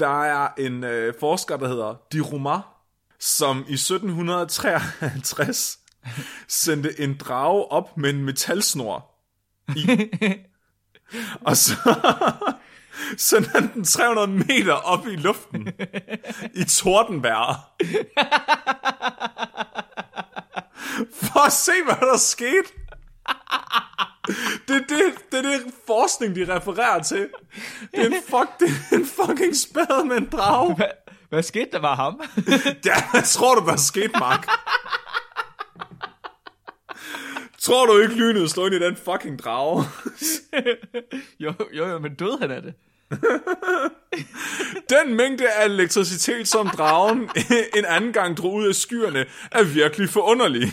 Der er en øh, forsker, der hedder Dirouma, som i 1753 sendte en drage op med en metalsnor i. og så sendte han den 300 meter op i luften i tordenvejr. For at se, hvad der skete. Det er det, det, er det forskning, de refererer til. Det er en, fuck, det er en fucking spade med en drage. Hvad, hvad skete der var ham? Ja, hvad tror du, der skete, Mark? Tror du ikke, lynet slog ind i den fucking drage? jo, jo, jo, men døde han af det? Den mængde af elektricitet, som dragen en anden gang drog ud af skyerne, er virkelig forunderlig.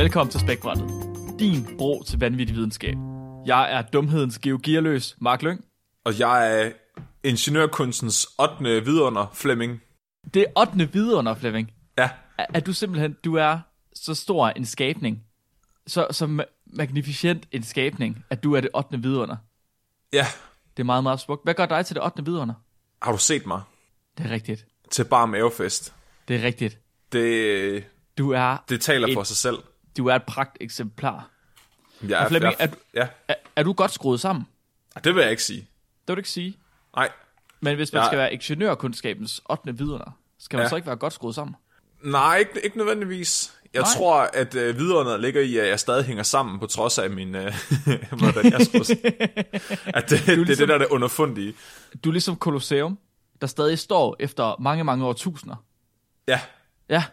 Velkommen til Spækbrættet. Din bro til vanvittig videnskab. Jeg er dumhedens georgierløs Mark Lyng. Og jeg er ingeniørkunstens 8. vidunder, Flemming. Det er 8. vidunder, Flemming. Ja, Er, er du simpelthen, du er så stor en skabning, så, så ma- magnificent en skabning, at du er det 8. vidunder. ja. Det er meget, meget smukt. Hvad gør dig til det 8. vidunder? Har du set mig Det er rigtigt. til Bar Mavefest? Det er rigtigt. Det, Du er, det taler Et- for sig selv. Du er et pragt eksemplar. Jeg Og Flemming, jeg, er, ja, er, er du godt skruet sammen? det vil jeg ikke sige. Det vil du ikke sige. Nej, Men hvis man Jeg- skal være ingeniørkundskabens 8. vidunder, skal man Ja. så ikke være godt skruet sammen? Nej, ikke, ikke nødvendigvis. Jeg Nej. Tror, at øh, vidunderet ligger i, at jeg stadig hænger sammen, på trods af min, øh, hvordan jeg skulle At det, det er ligesom- det, der er det underfundige. Du er ligesom Colosseum, der stadig står efter mange, mange årtusinder. Ja, Ja,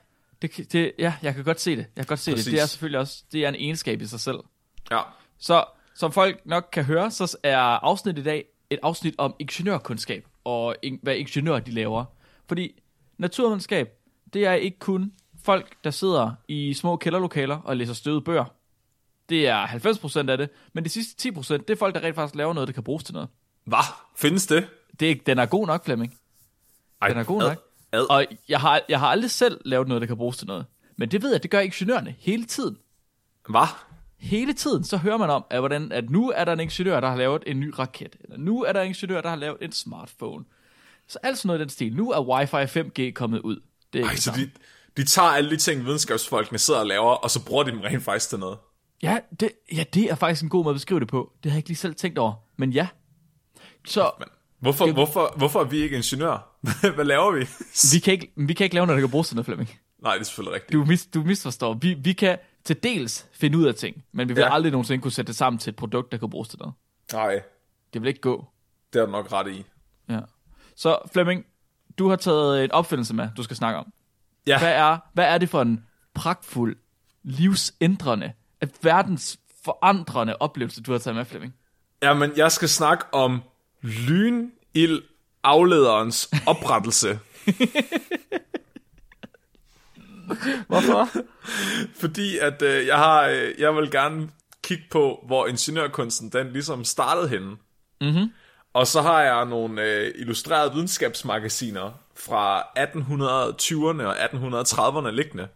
det, det, ja, jeg kan godt se det. Jeg kan godt se Præcis. det. Det er selvfølgelig også det er en egenskab i sig selv. ja. Så som folk nok kan høre, så er afsnittet i dag et afsnit om ingeniørkundskab og ing- hvad ingeniører de laver. Fordi naturvidenskab, det er ikke kun folk, der sidder i små kælderlokaler og læser støvede bøger. Det er 90% af det, men de sidste 10%, det er folk, der rent faktisk laver noget, der kan bruges til noget. Hvad? Findes det? Det er, den er god nok, Flemming. Ej, Den er god nok. Ad. Og jeg har, jeg har aldrig selv lavet noget, der kan bruges til noget. Men det ved jeg, det gør ingeniørerne hele tiden. Hvad? Hele tiden, så hører man om, at, hvordan, at nu er der en ingeniør, der har lavet en ny raket. Eller nu er der en ingeniør, der har lavet en smartphone. Så alt sådan noget i den stil. Nu er Wi-Fi 5G kommet ud. Det er Ej, så de, de tager alle de ting, videnskabsfolkene sidder og laver, og så bruger de dem rent faktisk til noget. ja, det, ja, det er faktisk en god måde at beskrive det på. Det har jeg ikke lige selv tænkt over. Men ja. Så Men hvorfor, hvorfor, hvorfor er vi ikke ingeniører? Hvad laver vi? vi kan, ikke, vi kan ikke lave noget, der kan bruges til noget, Flemming. Nej, det er selvfølgelig rigtigt. Du, mis, du misforstår. Vi, vi kan til dels finde ud af ting, men vi vil Ja. aldrig nogensinde kunne sætte det sammen til et produkt, der kan bruges til noget. Nej, Det vil ikke gå. det er du nok ret i. Ja. Så Flemming, du har taget en opfindelse med, du skal snakke om. Ja, Hvad er, hvad er det for en pragtfuld, livsændrende, at verdens forandrende oplevelse, du har taget med, Flemming? Jamen, jeg skal snakke om lynild aflederens oprettelse. Hvorfor? Fordi at øh, jeg har, øh, jeg vil gerne kigge på, hvor ingeniørkunsten den ligesom startede henne. Mhm. Og så har jeg nogle øh, illustrerede videnskabsmagasiner fra 1820'erne og 1830'erne liggende.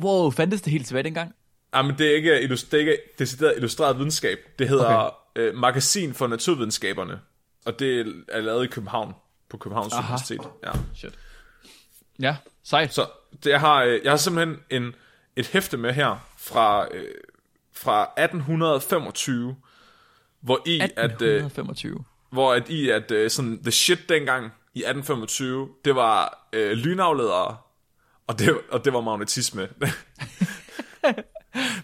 wow, fandtes det helt tilbage dengang? Jamen, det er ikke, illus- det er ikke decideret illustreret videnskab. Det hedder okay. øh, Magasin for Naturvidenskaberne. Og det er lavet i København, på Københavns Aha. Universitet. Ja. Shit. Ja, sejt. Så det, jeg, har, øh, jeg har simpelthen en, et hæfte med her fra, øh, fra 1825, hvor i at, øh, 1825. hvor at i at øh, sådan the shit dengang i 1825, det var øh, lynafledere, og det, og det var magnetisme.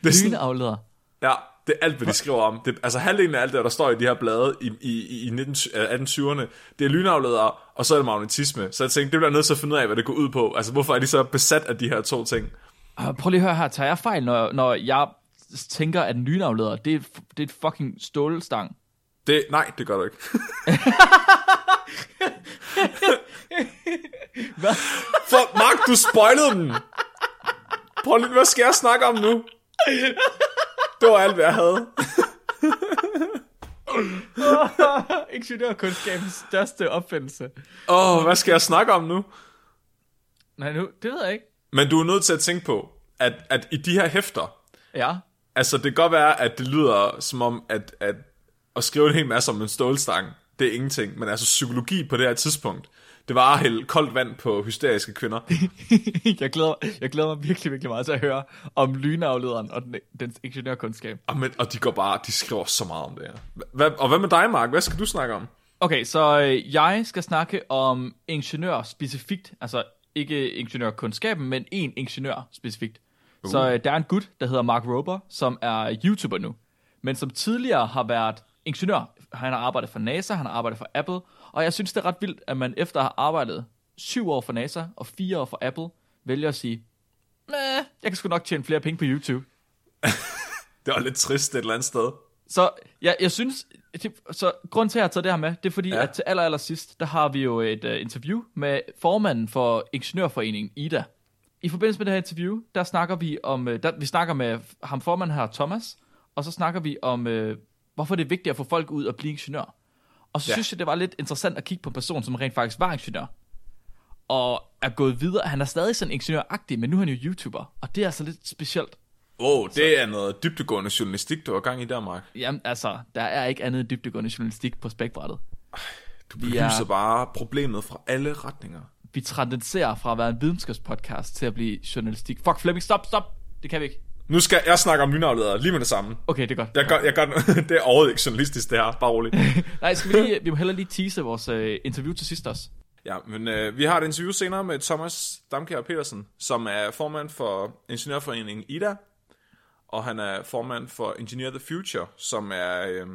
det er sådan, Lynafleder. ja, det er alt, hvad de skriver om. Det, altså halvdelen af alt det, der står i de her blade i, i, i 19, øh, 1820'erne, det er lynafledere, og så er det magnetisme. Så jeg tænkte, det bliver jeg nødt til at finde ud af, hvad det går ud på. Altså, hvorfor er de så besat af de her to ting? Uh, prøv lige at høre her, tager jeg fejl, når, når jeg tænker, at en lynafleder, det er, det er et fucking stålstang? Det, nej, det gør du ikke. Hvad? For, Mark, du spoilede den. Prøv lige, hvad skal jeg snakke om nu? Det var alt, hvad jeg havde. Ingeniørkundskabens største opfindelse. Åh, oh, hvad skal jeg snakke om nu? Nej, nu, det ved jeg ikke. Men du er nødt til at tænke på, at, at i de her hæfter, Ja. altså det kan godt være, at det lyder som om, at, at at skrive en hel masse om en stålstang, det er ingenting. Men altså psykologi på det her tidspunkt, det var hælde koldt vand på hysteriske kvinder. jeg, glæder, jeg glæder mig virkelig, virkelig meget til at høre om lynaflederen og den, dens ingeniørkundskab. Og, men, og de går bare, de skriver så meget om det her. Hvad, og hvad med dig, Mark? Hvad skal du snakke om? Okay, så øh, jeg skal snakke om ingeniør specifikt, altså ikke ingeniørkundskaben, men en ingeniør specifikt. Uh. Så øh, der er en gut, der hedder Mark Rober, som er YouTuber nu, men som tidligere har været ingeniør. Han har arbejdet for NASA, han har arbejdet for Apple, og jeg synes, det er ret vildt, at man efter at have arbejdet syv år for NASA og fire år for Apple, vælger at sige, jeg kan sgu nok tjene flere penge på YouTube. Det var lidt trist et eller andet sted. Så jeg, jeg synes, det, så grund til at jeg har taget det her med, det er fordi, Ja. at til aller, aller sidst, der har vi jo et uh, interview med formanden for Ingeniørforeningen, Ida. I forbindelse med det her interview, der snakker vi om, uh, der, vi snakker med ham formanden her, Thomas, og så snakker vi om, uh, hvorfor det er vigtigt at få folk ud og blive ingeniør. Og så Ja. synes jeg, det var lidt interessant at kigge på en person, som rent faktisk var ingeniør. Og er gået videre. Han er stadig sådan ingeniøragtig, men nu er han jo YouTuber. Og det er altså lidt specielt. Wow, det er noget dybtegående journalistik, du har gang i der, Mark. Jamen, altså, der er ikke andet dybdegående journalistik på spækbrættet. Du Vi belyser er- bare problemet fra alle retninger. vi transcenderer fra at være en videnskabspodcast til at blive journalistik. Fuck, Flemming, stop, stop! Det kan vi ikke. Nu skal jeg snakke om lynafledere lige med det samme. Okay, det er godt. Jeg gør, jeg gør, det er overhovedet ikke journalistisk, det her. Bare roligt. Nej, skal vi lige, vi må hellere lige tease vores øh, interview til sidst også. Ja, men øh, vi har et interview senere med Thomas Damkjær Petersen, som er formand for Ingeniørforeningen IDA, og han er formand for Engineer the Future, som er øh,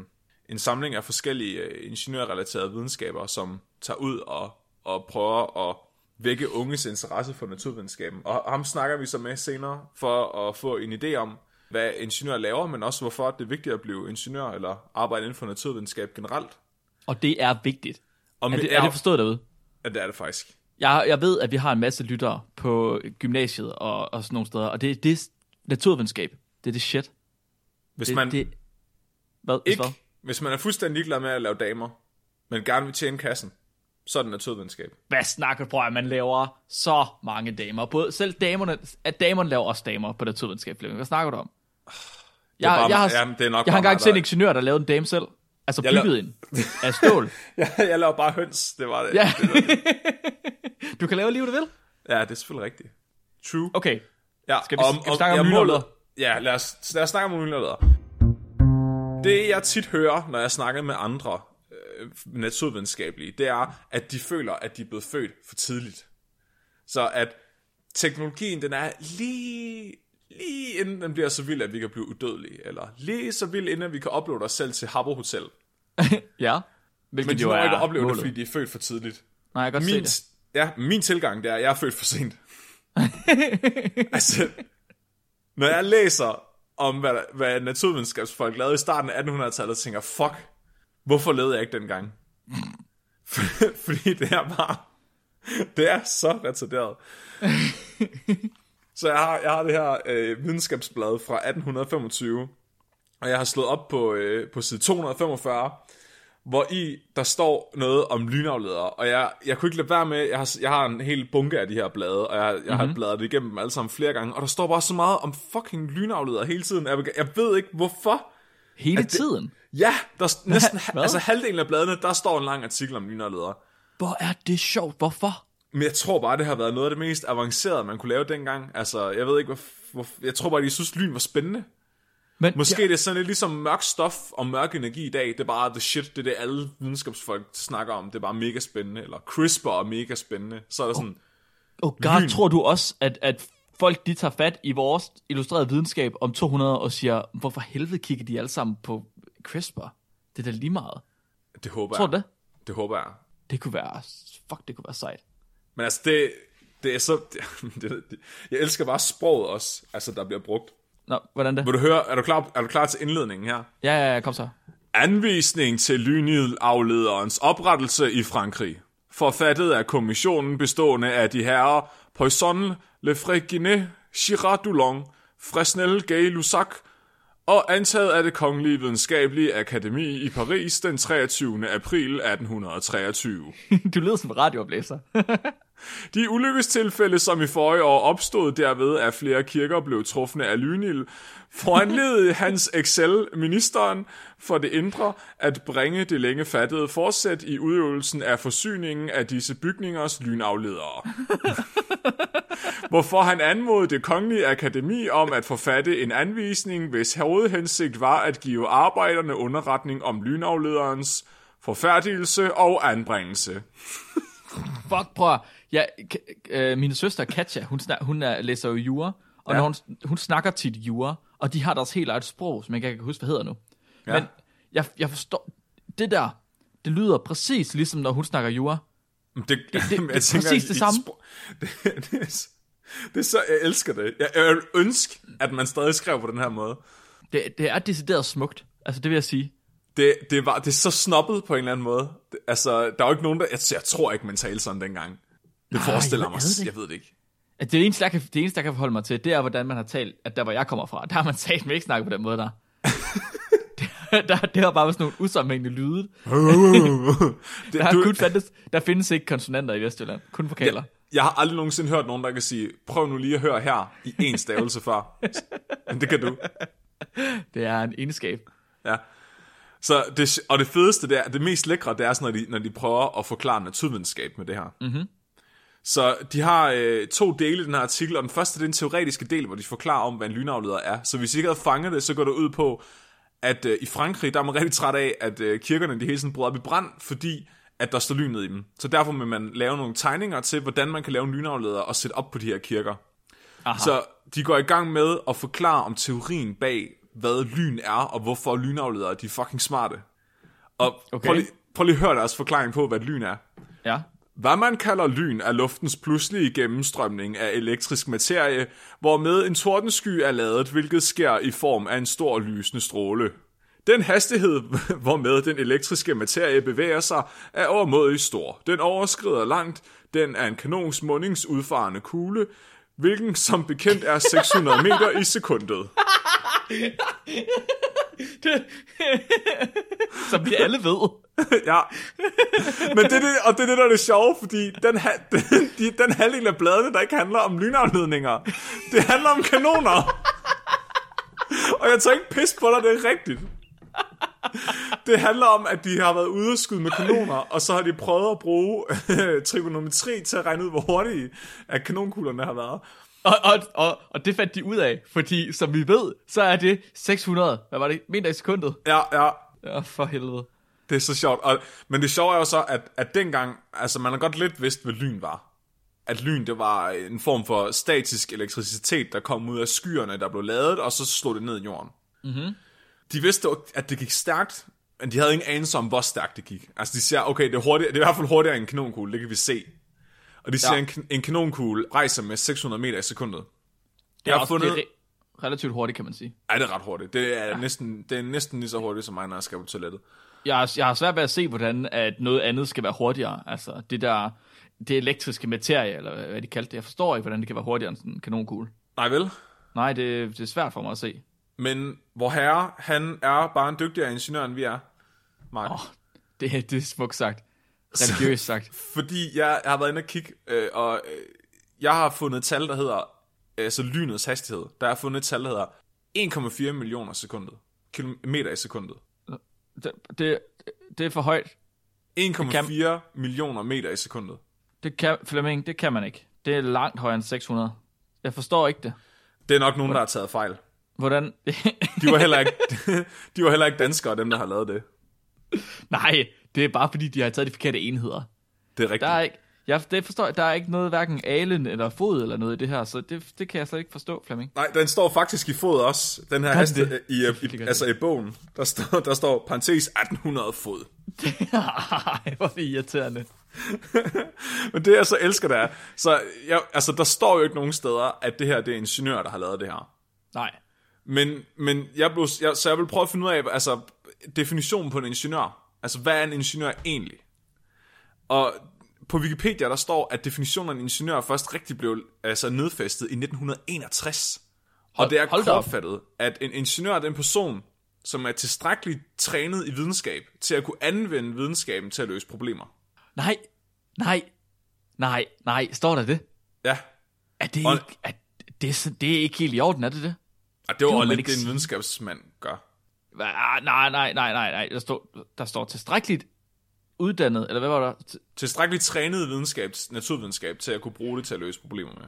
en samling af forskellige øh, ingeniørrelaterede videnskaber, som tager ud og, og prøver at vække unges interesse for naturvidenskaben. Og ham snakker vi så med senere for at få en idé om, hvad ingeniør laver, men også hvorfor det er vigtigt at blive ingeniør eller arbejde inden for naturvidenskab generelt. Og det er vigtigt. Og Er det, er det forstået derude? Ja, det er det faktisk. Jeg, jeg ved, at vi har en masse lyttere på gymnasiet og, og sådan nogle steder, og det, det er naturvidenskab. Det er det shit. Hvis Det, man, det, hvad? Ikke, Hvad? hvis man er fuldstændig ligeglad med at lave damer, men gerne vil tjene kassen, så er det naturvidenskab. Hvad snakker du om, man laver så mange damer? Både, selv damerne, at damerne laver også damer på naturvidenskab. Flemming. Hvad snakker du om? Jeg, er bare- jeg, har, jamen, det er nok jeg har engang set en ingeniør, der lavede en dame selv. Altså Jeg bygget en af stål. jeg, jeg laver bare høns, det var det. Ja. det, det. Du kan lave lige, hvad du vil. ja, det er selvfølgelig rigtigt. True. Okay, Ja, Skal vi- skal vi snakke om målet- Ja, lad os, lad os snakke om lynavleder. Det jeg tit hører, når jeg snakker med andre naturvidenskabelige, det er, at de føler, at de er blevet født for tidligt. Så at teknologien, den er lige, lige inden den bliver så vild, at vi kan blive udødelige, eller lige så vild, inden vi kan uploade os selv til Habbo Hotel. ja. Hvilket Men de jo må ikke opleve målet. det, fordi de er født for tidligt. Nej, jeg kan godt Min, se det. ja, min tilgang, det er, at jeg er født for sent. altså, når jeg læser om, hvad, hvad naturvidenskabsfolk lavede i starten af 1800-tallet, tænker fuck, hvorfor levede jeg ikke dengang? fordi det er bare, det er så retarderet. så jeg har, jeg har det her øh, videnskabsblad fra 1825, og jeg har slået op på, øh, på side 245, hvor i der står noget om lynafledere, og jeg, jeg kunne ikke lade være med, jeg har, jeg har en hel bunke af de her blade, og jeg, jeg mm-hmm. har bladret det igennem dem alle sammen flere gange, og der står bare så meget om fucking lynafledere hele tiden. Jeg, jeg ved ikke hvorfor. Hele det- tiden. Ja, der er næsten, Hvad? altså halvdelen af bladene, der står en lang artikel om lynafledere. Hvor er det sjovt. Hvorfor? Men jeg tror bare, det har været noget af det mest avancerede, man kunne lave dengang. Altså, jeg ved ikke, hvor, hvor jeg tror bare, de synes, lyn var spændende. Men, Måske ja. det er sådan lidt ligesom mørk stof og mørk energi i dag. Det er bare the shit, det er det alle videnskabsfolk snakker om. Det er bare mega spændende. Eller CRISPR er mega spændende. Så er der sådan, oh God, lyn. tror du også, at, at folk de tager fat i vores illustrerede videnskab om 200 og siger, hvorfor helvede kigger de alle sammen på CRISPR? Det er da lige meget. det håber Tror jeg. du det? Det håber jeg. Det kunne være, fuck, det kunne være sejt. Men altså, det, det er så... Det, det, jeg elsker bare sproget også, altså, der bliver brugt. Nå, hvordan det? Vil du høre, er du klar, er du klar til indledningen her? Ja, ja, ja, kom så. Anvisning til lynilaflederens oprettelse i Frankrig. Forfattet af kommissionen bestående af de herrer Poisson, Lefreginet, Girard Dulon, Fresnel Gay Lussac og antaget af det Kongelige Videnskabelige Akademi i Paris den 23. april 1823. du lyder som radioblæser. radiooplæser. De ulykkestilfælde, som i forrige år opstod derved, at flere kirker blev trufne af lynil, foranledede Hans Excel, ministeren for det indre, at bringe det længe fattede forsæt i udøvelsen af forsyningen af disse bygningers lynafledere. Hvorfor han anmodede det kongelige akademi om at forfatte en anvisning, hvis hovedhensigt var at give arbejderne underretning om lynaflederens forfærdelse og anbringelse. Fuck, prøv ja, øh, min søster Katja, hun, snak, hun er, læser jo jura, og Ja. når hun, hun snakker tit jura, og de har deres helt eget sprog, som jeg ikke kan huske, hvad hedder nu. Ja. Men jeg, jeg forstår, det der, det lyder præcis ligesom, når hun snakker jura. Det, det, det- det er præcis det samme. Det, det, er, det er så, jeg elsker det. Jeg, jeg vil ønske, at man stadig skrev på den her måde. Det, det er decideret smukt, altså det vil jeg sige. Det, det, var, det er så snobbet på en eller anden måde. Det, altså, der er jo ikke nogen, der... Jeg, jeg tror ikke, man talte sådan dengang. Det Nej, forestiller jeg mig. det Jeg ved det ikke. At det, eneste, jeg kan, det eneste, jeg kan forholde mig til, det er, hvordan man har talt, at der, hvor jeg kommer fra, der har man talt med ikke snakket på den måde der. det, der, det har bare været sådan nogle usammenhængende lyde. Det, Der, du, kun fandtes, der findes ikke konsonanter i Vestjylland, kun vokaler. jeg har aldrig nogensinde hørt nogen, der kan sige, prøv nu lige at høre her i en stavelse før. Men det kan du. Det er en egenskab. Ja. Så det, og det fedeste, det, er, det mest lækre, det er sådan, når de, når de prøver at forklare naturvidenskab med det her. Mm-hmm. Så de har øh, to dele i den her artikel, og den første det er den teoretiske del, hvor de forklarer om, hvad en lynafleder er. Så hvis I ikke havde fanget det, så går det ud på, at øh, i Frankrig, der er man rigtig træt af, at øh, kirkerne de hele tiden bryder op i brand, fordi at der står lyn ned i dem. Så derfor vil man lave nogle tegninger til, hvordan man kan lave en lynafleder og sætte op på de her kirker. Aha. Så de går i gang med at forklare om teorien bag, hvad lyn er, og hvorfor lynafledere de er fucking smarte. Og okay. Prøv, lige, prøv lige at høre deres forklaring på, hvad lyn er. Ja. Hvad man kalder lyn er luftens pludselige gennemstrømning af elektrisk materie, hvormed en tordensky er lavet, hvilket sker i form af en stor lysende stråle. Den hastighed, hvormed den elektriske materie bevæger sig, er overmådigt stor. Den overskrider langt. Den er en kanons mundingsudfarende kugle, hvilken som bekendt er 600 meter i sekundet. Som vi alle ved. ja. Men det er det, og det er det, der er det sjove, fordi den, ha, den, de, den halvdel af bladene, der ikke handler om lynafledninger, det handler om kanoner. og jeg tager ikke pis på dig, det er rigtigt. Det handler om, at de har været ude og skyde med kanoner, og så har de prøvet at bruge trigonometri til at regne ud, hvor hurtige at kanonkuglerne har været. Og, og, og, og det fandt de ud af, fordi som vi ved, så er det 600, hvad var det, meter i sekundet. Ja, ja, Ja, for helvede. det er så sjovt. Og, men det sjove er jo så, at, at dengang, altså man har godt lidt vidst, hvad lyn var. At lyn, det var en form for statisk elektricitet, der kom ud af skyerne, der blev lavet, og så slog det ned i jorden. Mm-hmm. De vidste, jo, at det gik stærkt, men de havde ingen anelse om, hvor stærkt det gik. Altså de siger, okay, det er, hurtigt, det er i hvert fald hurtigere end en kanonkugle, det kan vi se. Og de siger, Ja. en, en kanonkugle rejser med 600 meter i sekundet. Det Jeg er, har også, fundet... det re- relativt hurtigt, kan man sige. Ja, det er ret hurtigt. Det er, ja. næsten, det er næsten lige så hurtigt, som mig, når jeg skal på toilettet. Jeg har, jeg har svært ved at se, hvordan at noget andet skal være hurtigere. Altså, det der, det elektriske materie, eller hvad de kaldte det. Jeg forstår ikke, hvordan det kan være hurtigere end sådan en kanonkugle. Nej vel? Nej, det, det er svært for mig at se. Men hvor herre, han er bare en dygtigere ingeniør, end vi er. Mark. Oh. Det, det er smukt sagt. Religiøst sagt. Fordi jeg, jeg har været inde og kigge, øh, og øh, jeg har fundet et tal, der hedder, altså lynets hastighed. Der har fundet et tal, der hedder 1,4 millioner sekundet. Kilometer i sekundet. Det, det, det er for højt. 1,4 millioner meter i sekundet. Det kan, Flemming, det kan man ikke. Det er langt højere end 600. Jeg forstår ikke det. Det er nok nogen, der har taget fejl. Hvordan? De var heller ikke, de var heller ikke danskere, dem der har lavet det. Nej, det er bare fordi, de har taget de forkerte enheder. Det er rigtigt. Der er ikke, jeg det forstår, jeg, der er ikke noget, hverken alen eller fod eller noget i det her, så det, det kan jeg slet ikke forstå, Flemming. Nej, den står faktisk i fod også. Den her den haste, det? i, i, altså i bogen. Der står, der står parentes 1800 fod. Ej, hvor er det irriterende. Men det jeg så elsker, det er, så jeg, altså, der står jo ikke nogen steder, at det her det er en ingeniør, der har lavet det her. Nej. Men, men jeg blev, jeg, så jeg vil prøve at finde ud af, altså, definitionen på en ingeniør. Altså, hvad er en ingeniør egentlig? Og på Wikipedia, der står, at definitionen af en ingeniør først rigtig blev altså, nedfæstet i 1961. Og det er hold da op. kortfattet, at en ingeniør er den person, som er tilstrækkeligt trænet i videnskab, til at kunne anvende videnskaben til at løse problemer. Nej, nej, nej, nej. Står der det? Ja, Er det, Og- ikke, er det, er det er ikke helt i orden, er det det? og det var man lidt ikke det, en videnskabsmand gør. Ah, Nej, nej, nej, nej, nej. Der står, der står tilstrækkeligt uddannet, eller hvad var der? Tilstrækkeligt trænet videnskab, naturvidenskab, til at kunne bruge det til at løse problemer med.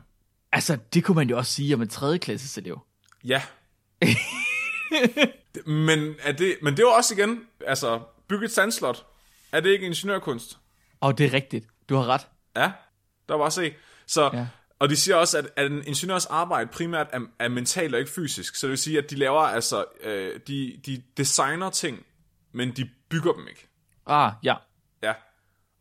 Altså, det kunne man jo også sige om en tredjeklasses elev. Ja. men, er det, men det var også igen, altså, bygge et sandslot. Er det ikke ingeniørkunst? Og det er rigtigt. Du har ret. Ja, der var se. Så, Ja. Og de siger også, at, at en ingeniørs arbejde primært er, er mentalt og ikke fysisk. Så det vil sige, at de laver altså, øh, de, de designer ting, men de bygger dem ikke. Ah, ja. Ja.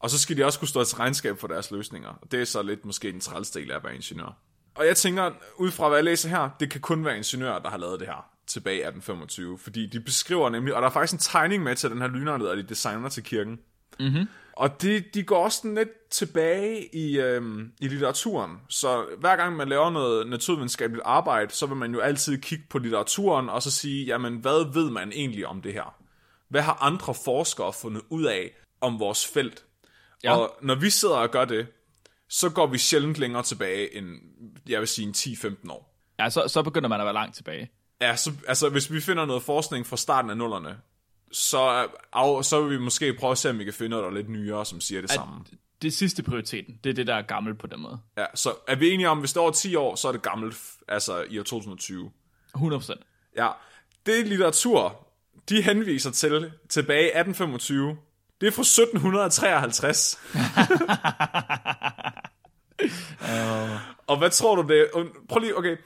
Og så skal de også kunne stå til regnskab for deres løsninger. Og det er så lidt måske den træls del af at være ingeniør. Og jeg tænker, ud fra hvad jeg læser her, det kan kun være ingeniører, der har lavet det her tilbage i 1825. Fordi de beskriver nemlig, og der er faktisk en tegning med til den her lynarleder, de designer til kirken. Mm-hmm. Og de, de går også sådan lidt tilbage i, øhm, i litteraturen. Så hver gang man laver noget naturvidenskabeligt arbejde, så vil man jo altid kigge på litteraturen og så sige, jamen hvad ved man egentlig om det her? Hvad har andre forskere fundet ud af om vores felt? Ja. Ja. Og når vi sidder og gør det, så går vi sjældent længere tilbage end, jeg vil sige, en 10-15 år. Ja, så, så begynder man at være langt tilbage. Ja, så, altså hvis vi finder noget forskning fra starten af nullerne, så, af, så vil vi måske prøve at se, om vi kan finde noget, der er lidt nyere, som siger det samme. Det sidste prioriteten. Det er det, der er gammelt på den måde. Ja, så er vi enige om, hvis det er over 10 år, så er det gammelt, altså i år 2020. 100%. Ja, det litteratur, de henviser til tilbage i 1825, det er fra 1753. Og hvad tror du det? Prøv lige, okay.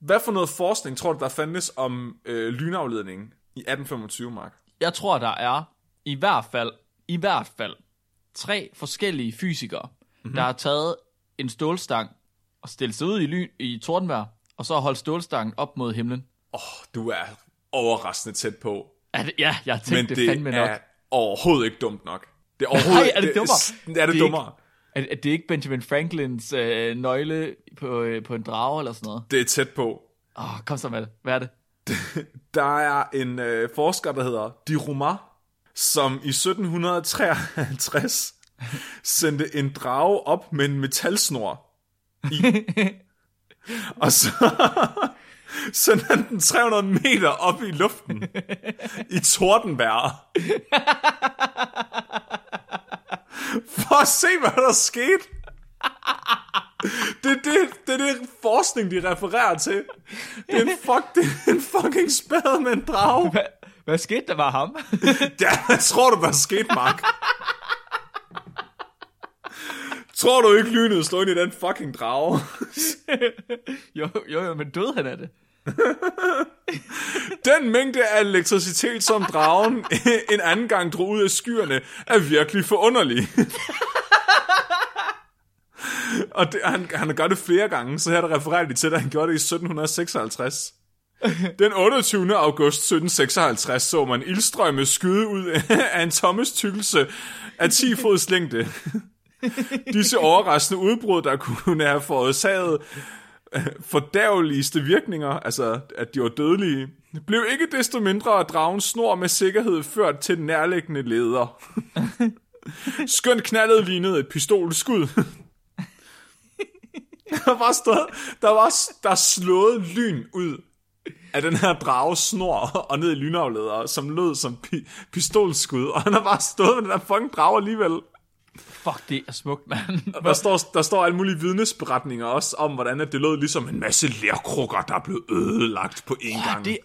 Hvad for noget forskning tror du, der fandtes om øh, lynafledning i 1825, Mark? Jeg tror, der er i hvert fald, i hvert fald, tre forskellige fysikere, mm-hmm. der har taget en stålstang og stillet sig ud i, lyn, i tordenvejr, og så holdt stålstangen op mod himlen. Åh, oh, du er overraskende tæt på. Er det, ja, jeg Men tænkte det, det fandme er nok. overhovedet ikke dumt nok. Det er overhovedet Nej, er det dummere? Det, er det, Det er dummere. Er, er det ikke Benjamin Franklins øh, nøgle på, øh, på en drage eller sådan noget? Det er tæt på. Åh, oh, kom så med det. Hvad er det? Der er en øh, forsker, der hedder Di Roumar, som i 1753 sendte en drage op med en metalsnor i. og så sendte han den 300 meter op i luften i tordenvejr. For at se, hvad der skete. Det er det, det, er det forskning, de refererer til. Det er en, fuck, det er en fucking spade med en drage. Hvad, hvad skete der med ham? Ja, hvad tror du, der skete, Mark? tror du ikke, lynet slog ind i den fucking drage? jo, jo, jo, men døde han af det? Den mængde af elektricitet, som dragen en anden gang drog ud af skyerne, er virkelig forunderlig. Og det, han, han gør det flere gange, så her der refererer de til, at han gjorde det i 1756. Den 28. august 1756 så man ildstrømme skyde ud af en Thomas tykkelse af 10 fods længde. Disse overraskende udbrud, der kunne have forårsaget øh, fordærveligste virkninger, altså at de var dødelige, blev ikke desto mindre af dragens snor med sikkerhed ført til den nærliggende leder. Skønt knaldet lignede et pistolskud. der var stået, der var der er slået lyn ud af den her drage snor og ned i lynafleder, som lød som pi- pistolskud, og han har bare stået med den der fucking drage alligevel. Fuck, det er smukt, mand. Der står, der står alle mulige vidnesberetninger også om, hvordan det lød ligesom en masse lærkrukker, der blev ødelagt på én gang. det,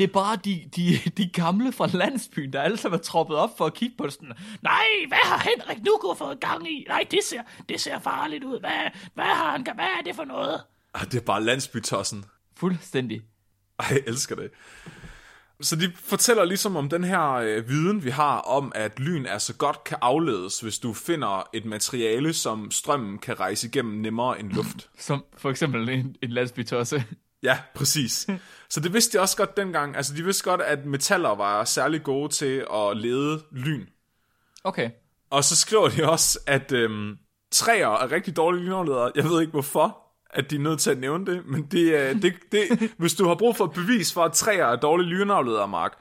det er bare de, de, de gamle fra landsbyen, der alle sammen er troppet op for at kigge på det sådan. Nej, hvad har Henrik nu gået fået gang i? Nej, det ser, det ser farligt ud. Hvad, hvad har han? Hvad er det for noget? Ah, det er bare landsbytossen. Fuldstændig. Ej, jeg elsker det. Så de fortæller ligesom om den her øh, viden, vi har om, at lyn altså godt kan afledes, hvis du finder et materiale, som strømmen kan rejse igennem nemmere end luft. Som for eksempel en, en landsbytosse. Ja, præcis. Så det vidste de også godt dengang. Altså, de vidste godt, at metaller var særlig gode til at lede lyn. Okay. Og så skriver de også, at øhm, træer er rigtig dårlige lynafledere. Jeg ved ikke hvorfor, at de er nødt til at nævne det, men det, er, det, det, hvis du har brug for et bevis for, at træer er dårlige lynafledere, Mark,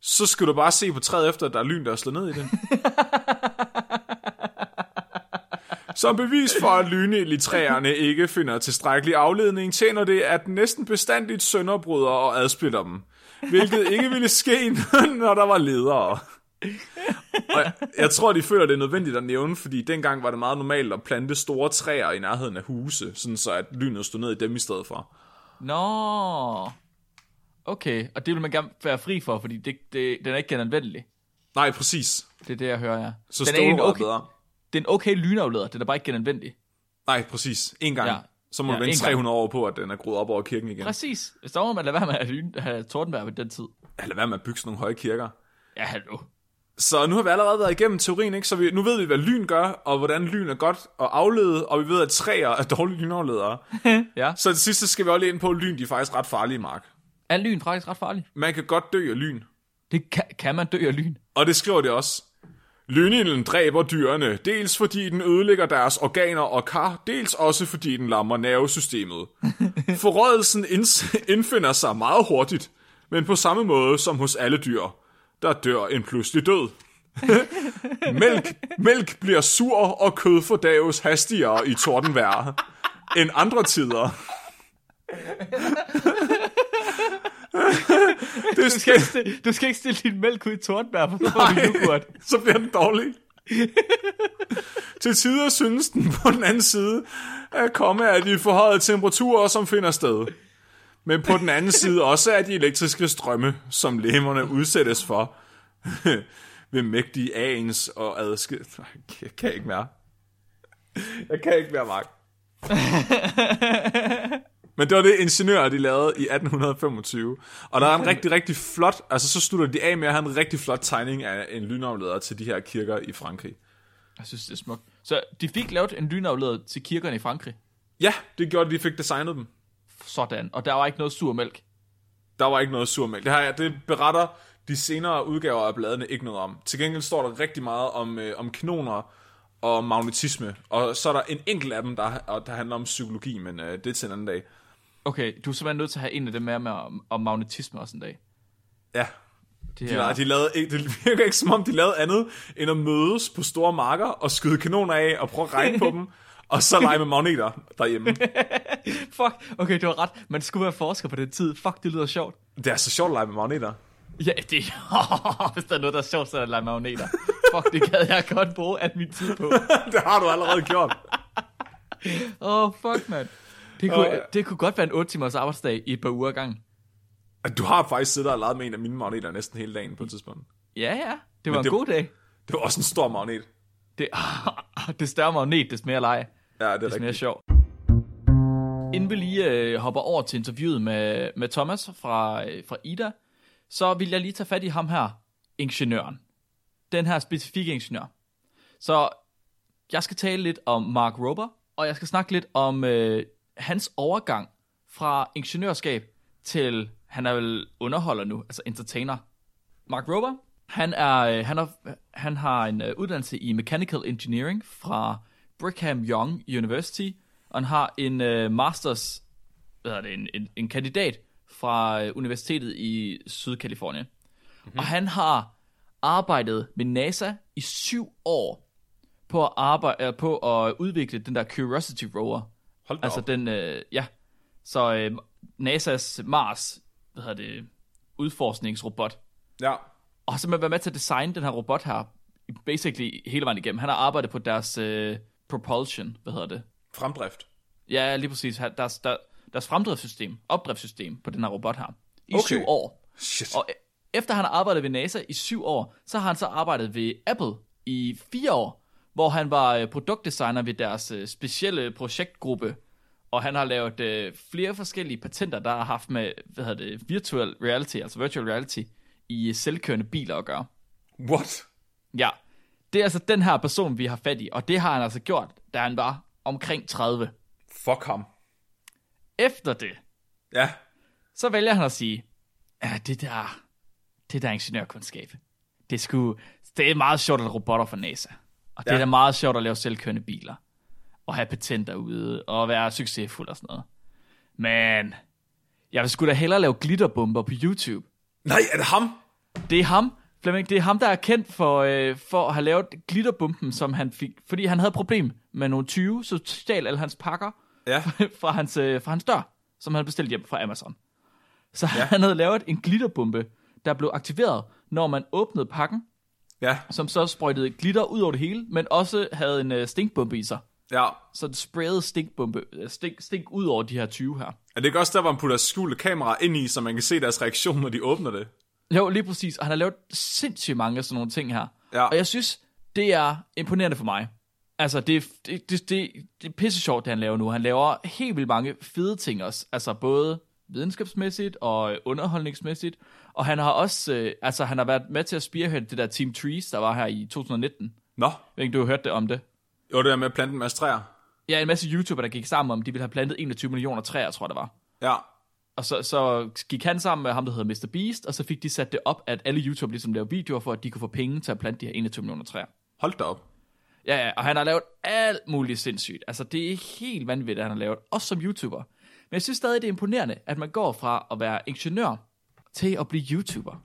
så skal du bare se på træet efter, at der er lyn, der er slået ned i det. Som bevis for, at lynild i træerne ikke finder tilstrækkelig afledning, tjener det, at den næsten bestandigt sønderbryder og adsplitter dem. Hvilket ikke ville ske, når der var ledere. Og jeg, jeg tror, de føler, det er nødvendigt at nævne, fordi dengang var det meget normalt at plante store træer i nærheden af huse, sådan så at lynet stod ned i dem i stedet for. Nå. Okay, og det vil man gerne være fri for, fordi det, det, den er ikke genanvendelig. Nej, præcis. Det er det, jeg hører, ja. Så den er okay, bedre. Det er en okay lynafleder, den er bare ikke genanvendelig. Nej, præcis. En gang. Ja. Ja. Så må Ja, du en vente gang. 300 år på, at den er groet op over kirken igen. Præcis. Så må man lade være med at lyn, have Tordenberg på den tid. Eller hvad med at bygge sådan nogle høje kirker. Ja, hallo. Så nu har vi allerede været igennem teorien, ikke? Så vi, nu ved vi, hvad lyn gør, og hvordan lyn er godt at aflede, og vi ved, at træer er dårlige lynafledere. Ja. Så til sidst så skal vi også lige ind på, at lyn de er faktisk ret farlige, Mark. Er lyn faktisk ret farlig? Man kan godt dø af lyn. Det kan, kan man dø af lyn. Og det skriver det også. Lynilden dræber dyrene, dels fordi den ødelægger deres organer og kar, dels også fordi den lammer nervesystemet. Forrådelsen indfinder sig meget hurtigt, men på samme måde som hos alle dyr, der dør en pludselig død. mælk, mælk bliver sur, og kød fordaves hastigere i tordenvejr end andre tider. Du skal, ikke stille, du skal ikke stille din mælk ud i Tordenberg, for så får du yoghurt. så bliver den dårlig. Til tider synes den på den anden side at komme af de forhøjede temperaturer, som finder sted. Men på den anden side også af de elektriske strømme, som lemerne udsættes for ved mægtige agens og adskil... Jeg kan ikke mere. Jeg kan ikke mere, Mark. Men det var det ingeniører, de lavede i 1825. Og der er en rigtig, rigtig flot... Altså, så slutter de af med at have en rigtig flot tegning af en lynafleder til de her kirker i Frankrig. Jeg synes, det er smukt. Så de fik lavet en lynafleder til kirkerne i Frankrig. Ja, det gjorde, at de fik designet dem. Sådan. Og der var ikke noget sur mælk. Der var ikke noget surmælk. Det, her, det beretter de senere udgaver af bladene ikke noget om. Til gengæld står der rigtig meget om, øh, om kanoner og magnetisme. Og så er der en enkelt af dem, der, der handler om psykologi, men øh, det er til en anden dag. Okay, du er simpelthen nødt til at have en af dem med, med om, om magnetisme også en dag. Ja, Det de, her. ja. de lavede, ikke- det virker ikke som om, de lavede andet end at mødes på store marker og skyde kanoner af og prøve at regne på dem. Og så lege med magneter derhjemme. Fuck, okay, du har ret. Man skulle være forsker på den tid. Fuck, det lyder sjovt. Det er så sjovt at lege med magneter. Ja, det Hvis der er noget, der er sjovt, så er det at lege magneter. Fuck, det gad jeg godt bruge al min tid på. det har du allerede gjort. Åh, oh, fuck, mand. Det kunne, ja. det kunne godt være en 8 timers arbejdsdag i et par uger ad gangen. Du har faktisk siddet og leget med en af mine magneter næsten hele dagen på et tidspunkt. Ja, ja. Det var en det- god dag. Det var også en stor magnet. Det, det større magnet, des mere lege. Ja, det er Des mere rigtigt. sjov. Inden vi lige øh, hopper over til interviewet med, med Thomas fra, øh, fra Ida, så vil jeg lige tage fat i ham her, ingeniøren. Den her specifikke ingeniør. Så jeg skal tale lidt om Mark Rober, og jeg skal snakke lidt om øh, hans overgang fra ingeniørskab til, han er vel underholder nu, altså entertainer. Mark Rober, han, er, øh, han, er, han har en øh, uddannelse i Mechanical Engineering fra Brigham Young University, og han har en øh, masters, hvad er det, en, en, en kandidat fra universitetet i Sydkalifornien. Mm-hmm. Og han har arbejdet med NASA i syv år på at, arbejde, på at udvikle den der Curiosity rover. Hold Altså op. den, øh, ja. Så øh, NASA's Mars, hvad hedder det, udforskningsrobot. Ja. Og har simpelthen været med til at designe den her robot her, basically hele vejen igennem. Han har arbejdet på deres øh, propulsion, hvad hedder det? Fremdrift. Ja, lige præcis. Deres, der, deres fremdriftssystem, opdriftssystem på den her robot her. I Okay. syv år. Shit. Og e- efter han har arbejdet ved NASA i syv år, så har han så arbejdet ved Apple i fire år, hvor han var øh, produktdesigner ved deres øh, specielle projektgruppe, og han har lavet øh, flere forskellige patenter, der har haft med, hvad hedder det, virtual reality, altså virtual reality, i selvkørende biler at gøre. What? Ja, det er altså den her person, vi har fat i, og det har han altså gjort, da han var omkring 30. Fuck ham. Efter det, Ja. Så vælger han at sige, ja, det der, det der ingeniørkundskab, det, skulle, det er meget sjovt at robotter fra NASA. Og det Ja. er da meget sjovt at lave selvkørende biler. Og have patenter ude, og være succesfuld og sådan noget. Men jeg vil sgu da hellere lave glitterbomber på YouTube. Nej, er det ham? Det er ham, Flemming, det er ham, der er kendt for, øh, for at have lavet glitterbomben, som han fik, fordi han havde et problem med nogle 20, så stjal alle hans pakker Ja. fra, hans, øh, fra hans dør, som han havde bestilt hjem fra Amazon. Så ja. han havde lavet en glitterbombe, der blev aktiveret, når man åbnede pakken, Ja. som så sprøjtede glitter ud over det hele, men også havde en øh, stinkbombe i sig. Ja. Så den sprayede stinkbombe, øh, stink, stink ud over de her 20 her. Er det ikke også der, hvor man putter skjulte kameraer ind i, så man kan se deres reaktion, når de åbner det? Jo, lige præcis. Og han har lavet sindssygt mange af sådan nogle ting her. Ja. Og jeg synes, det er imponerende for mig. Altså, det, det, det, det, det er pisse sjovt, det han laver nu. Han laver helt vildt mange fede ting også. Altså, både videnskabsmæssigt og underholdningsmæssigt. Og han har også, øh, altså, han har været med til at spearhead det der Team Trees, der var her i 2019. Nå. Jeg ved ikke, du har hørt det om det. Jo, det der med at plante en masse træer. Ja, en masse YouTubere, der gik sammen om, de ville have plantet 21 millioner træer, tror jeg, det var. Ja. Og så, så gik han sammen med ham, der hedder Mr. Beast, og så fik de sat det op, at alle YouTubere ligesom lavede videoer for, at de kunne få penge til at plante de her 21 millioner træer. Hold da op. Ja, ja, og han har lavet alt muligt sindssygt. Altså, det er helt vanvittigt, at han har lavet, også som YouTuber. Men jeg synes stadig, det er imponerende, at man går fra at være ingeniør til at blive YouTuber.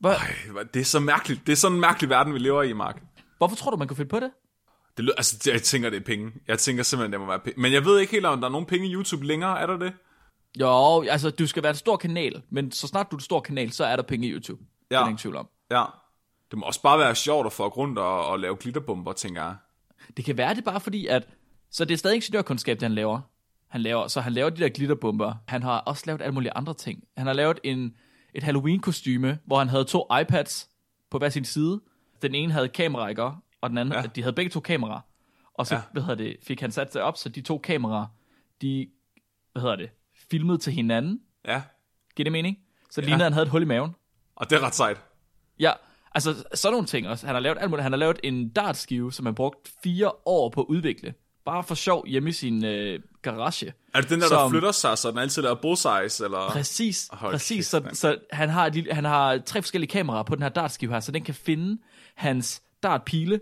Hvor, Ej, det er så mærkeligt. Det er sådan en mærkelig verden, vi lever i, Mark. hvorfor tror du, man kunne finde på det? Det lyder, altså, jeg tænker, det er penge. Jeg tænker simpelthen, det må være penge. Men jeg ved ikke helt, om der er nogen penge i YouTube længere. Er der det? Jo, altså, du skal være en stor kanal, men så snart du er en stor kanal, så er der penge i YouTube. Ja. Det er ingen tvivl om. Ja. Det må også bare være sjovt at få rundt og, og lave glitterbomber, tænker jeg. Det kan være det bare fordi, at... Så det er stadig ingeniørkundskab, det han laver. Han laver, så han laver de der glitterbomber. Han har også lavet alle mulige andre ting. Han har lavet en, et Halloween-kostyme, hvor han havde to iPads på hver sin side. Den ene havde kamera, ikke? Og den anden, Ja. de havde begge to kameraer. Og så, Ja. hvad hedder det, fik han sat sig op, så de to kameraer, de, hvad hedder det, filmede til hinanden. Ja. Giver det mening? Så det Ja. lignede, han havde et hul i maven. Og det er ret sejt. Ja, altså sådan nogle ting også. Han har lavet alt muligt. Han har lavet en dartskive, som han brugt fire år på at udvikle. Bare for sjov hjemme i sin øh, garage. Er det den der, der Som- flytter sig, så den altid er bullseyes, eller? Præcis, Hold præcis. kæft, Så, så han, har, et lille- han har tre forskellige kameraer på den her dartskive her, så den kan finde hans dartpile,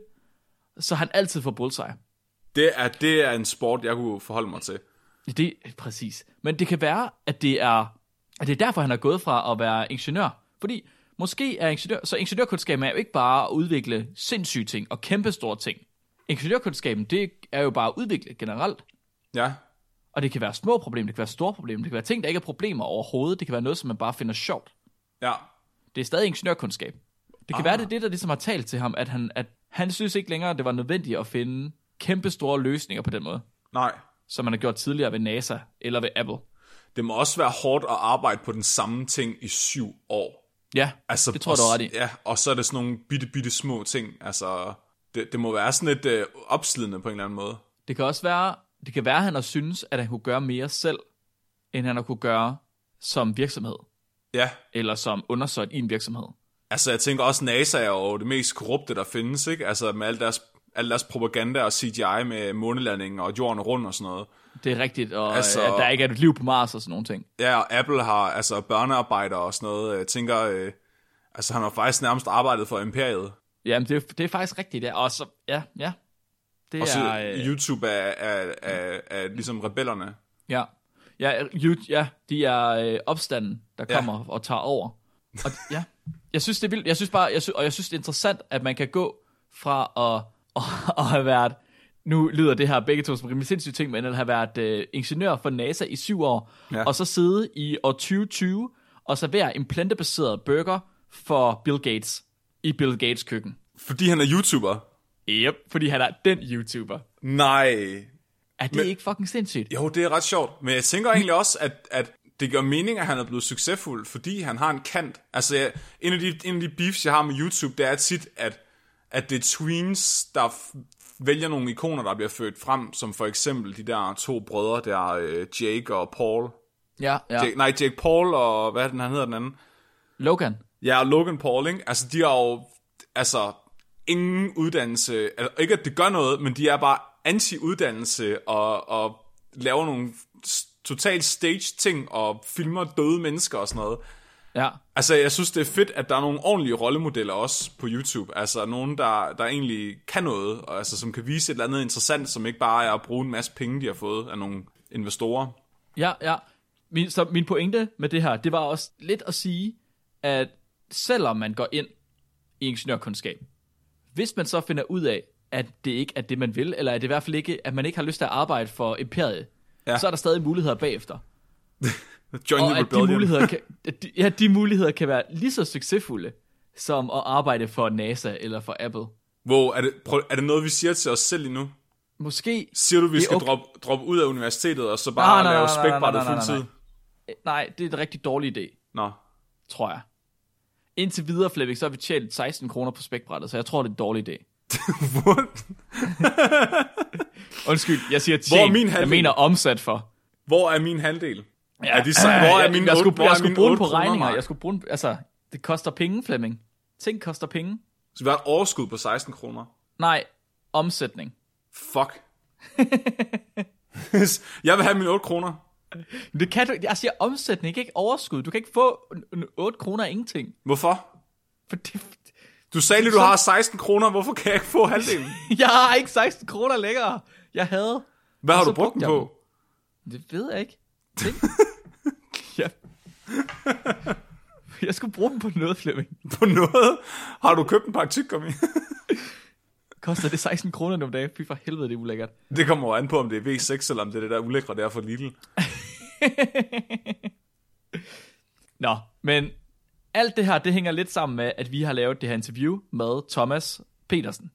så han altid får bullseye. Det er, det er en sport, jeg kunne forholde mig til. Det præcis. Men det kan være, at det er, at det er derfor, han er gået fra at være ingeniør. Fordi måske er ingeniør, så ingeniørkundskaben er jo ikke bare at udvikle sindssyge ting og kæmpestore ting. Ingeniørkundskaben, det er jo bare at udvikle generelt. Ja. Og det kan være små problemer, det kan være store problemer, det kan være ting, der ikke er problemer overhovedet, det kan være noget, som man bare finder sjovt. Ja. Det er stadig ingeniørkundskab. Det kan ah. være, det er det, der ligesom har talt til ham, at han, at han synes ikke længere, at det var nødvendigt at finde kæmpe store løsninger på den måde, Nej. som man har gjort tidligere ved NASA eller ved Apple. Det må også være hårdt at arbejde på den samme ting i syv år. Ja, Altså, det tror jeg, du ret i. Ja, og så er det sådan nogle bitte, bitte små ting. Altså, det, det må være sådan lidt øh, opslidende på en eller anden måde. Det kan også være, det kan være, at han har synes, at han kunne gøre mere selv, end han har kunne gøre som virksomhed, Ja, eller som undersøgt i en virksomhed. altså jeg tænker også, NASA er jo det mest korrupte, der findes, ikke? Altså med al deres, al deres propaganda og CGI med månelandingen og jorden rundt og sådan noget. Det er rigtigt, og Altså- at der ikke er et liv på Mars og sådan nogle ting. Ja, og Apple har altså børnearbejder og sådan noget. Jeg tænker, øh, altså han har faktisk nærmest arbejdet for imperiet. Jamen, det, er- det er faktisk rigtigt, ja. Og så, ja, ja. Det Og så er, øh, YouTube er, er, er, er ligesom rebellerne. ja. Ja, you, ja, de er øh, opstanden, der Ja. kommer og tager over. Og, ja, jeg synes, det er vildt. Jeg synes bare, jeg synes, og jeg synes, det er interessant, at man kan gå fra at, at, at have været, nu lyder det her begge to som rimelig sindssyge ting, men at have været øh, ingeniør for NASA i syv år, Ja. ja. og så sidde i år 2020 og servere en plantebaseret burger for Bill Gates i Bill Gates køkken. Fordi han er YouTuber. Yep, fordi han er den YouTuber. Nej. Er det Men- ikke fucking sindssygt? Jo, det er ret sjovt. Men jeg tænker egentlig også, at, at det gør mening, at han er blevet succesfuld, fordi han har en kant. Altså, jeg, en, af de, en af de beefs, jeg har med YouTube, det er tit, at, at det er tweens, der f- vælger nogle ikoner, der bliver født frem, som for eksempel de der to brødre, der øh, Jake og Paul. Ja, ja. Jake, nej, Jake Paul og, hvad er den, han hedder den anden? Logan. Ja, og Logan Paul, ikke? Altså, de har jo, altså, ingen uddannelse. Altså, ikke, at det gør noget, men de er bare anti-uddannelse og, og laver nogle totalt stage-ting og filmer døde mennesker og sådan noget. Ja. Altså, jeg synes, det er fedt, at der er nogle ordentlige rollemodeller også på YouTube. Altså, nogen, der, der egentlig kan noget, og altså, som kan vise et eller andet interessant, som ikke bare er at bruge en masse penge, de har fået af nogle investorer. Ja, ja. Min, så min pointe med det her, det var også lidt at sige, at selvom man går ind i ingeniørkundskab, hvis man så finder ud af, at det ikke er det, man vil, eller at det i hvert fald ikke, at man ikke har lyst til at arbejde for imperiet, Ja. så er der stadig muligheder bagefter. Join Og the at de muligheder, kan, at de, ja, de muligheder kan være lige så succesfulde, som at arbejde for NASA eller for Apple. Hvor, er det, prøv, er det noget, vi siger til os selv lige nu? Måske, Siger du, vi skal okay. droppe, droppe ud af universitetet, og så bare Nej, nej, lave spækbrættet nej, nej, nej, fuldtid? nej, det er en rigtig dårlig idé, Nå. tror jeg. Indtil videre, Flemming, så har vi tjent 16 kroner på spækbrættet, så jeg tror, det er en dårlig idé. What? Undskyld, jeg siger Hvor er tjent, min jeg halvdel? mener omsat for. Hvor er min halvdel? Ja, Er de så- hvor er jeg, mine jeg, otte- skulle, hvor jeg skulle bruge på regninger. Jeg skulle bruge altså, det koster penge, Flemming. Ting koster penge. Så vi har et overskud på 16 kroner. Nej, omsætning. Fuck. jeg vil have mine 8 kroner. Det kan du, jeg siger omsætning, ikke overskud. Du kan ikke få en- en 8 kroner af ingenting. Hvorfor? For det, Du sagde lige, du har 16 kroner. Hvorfor kan jeg ikke få halvdelen? jeg har ikke 16 kroner længere. Jeg havde. Hvad har du så brugt den på? Det ved jeg ikke. Ting. ja. Jeg skulle bruge den på noget, Flemming. På noget? Har du købt en pakke tyggegummi? Koster det 16 kroner nogle dage? Fy for helvede, det er ulækkert. det kommer jo an på, om det er V6, eller om det er det der ulækre, der er for Lidl. Nå, men alt det her, det hænger lidt sammen med, at vi har lavet det her interview med Thomas Petersen.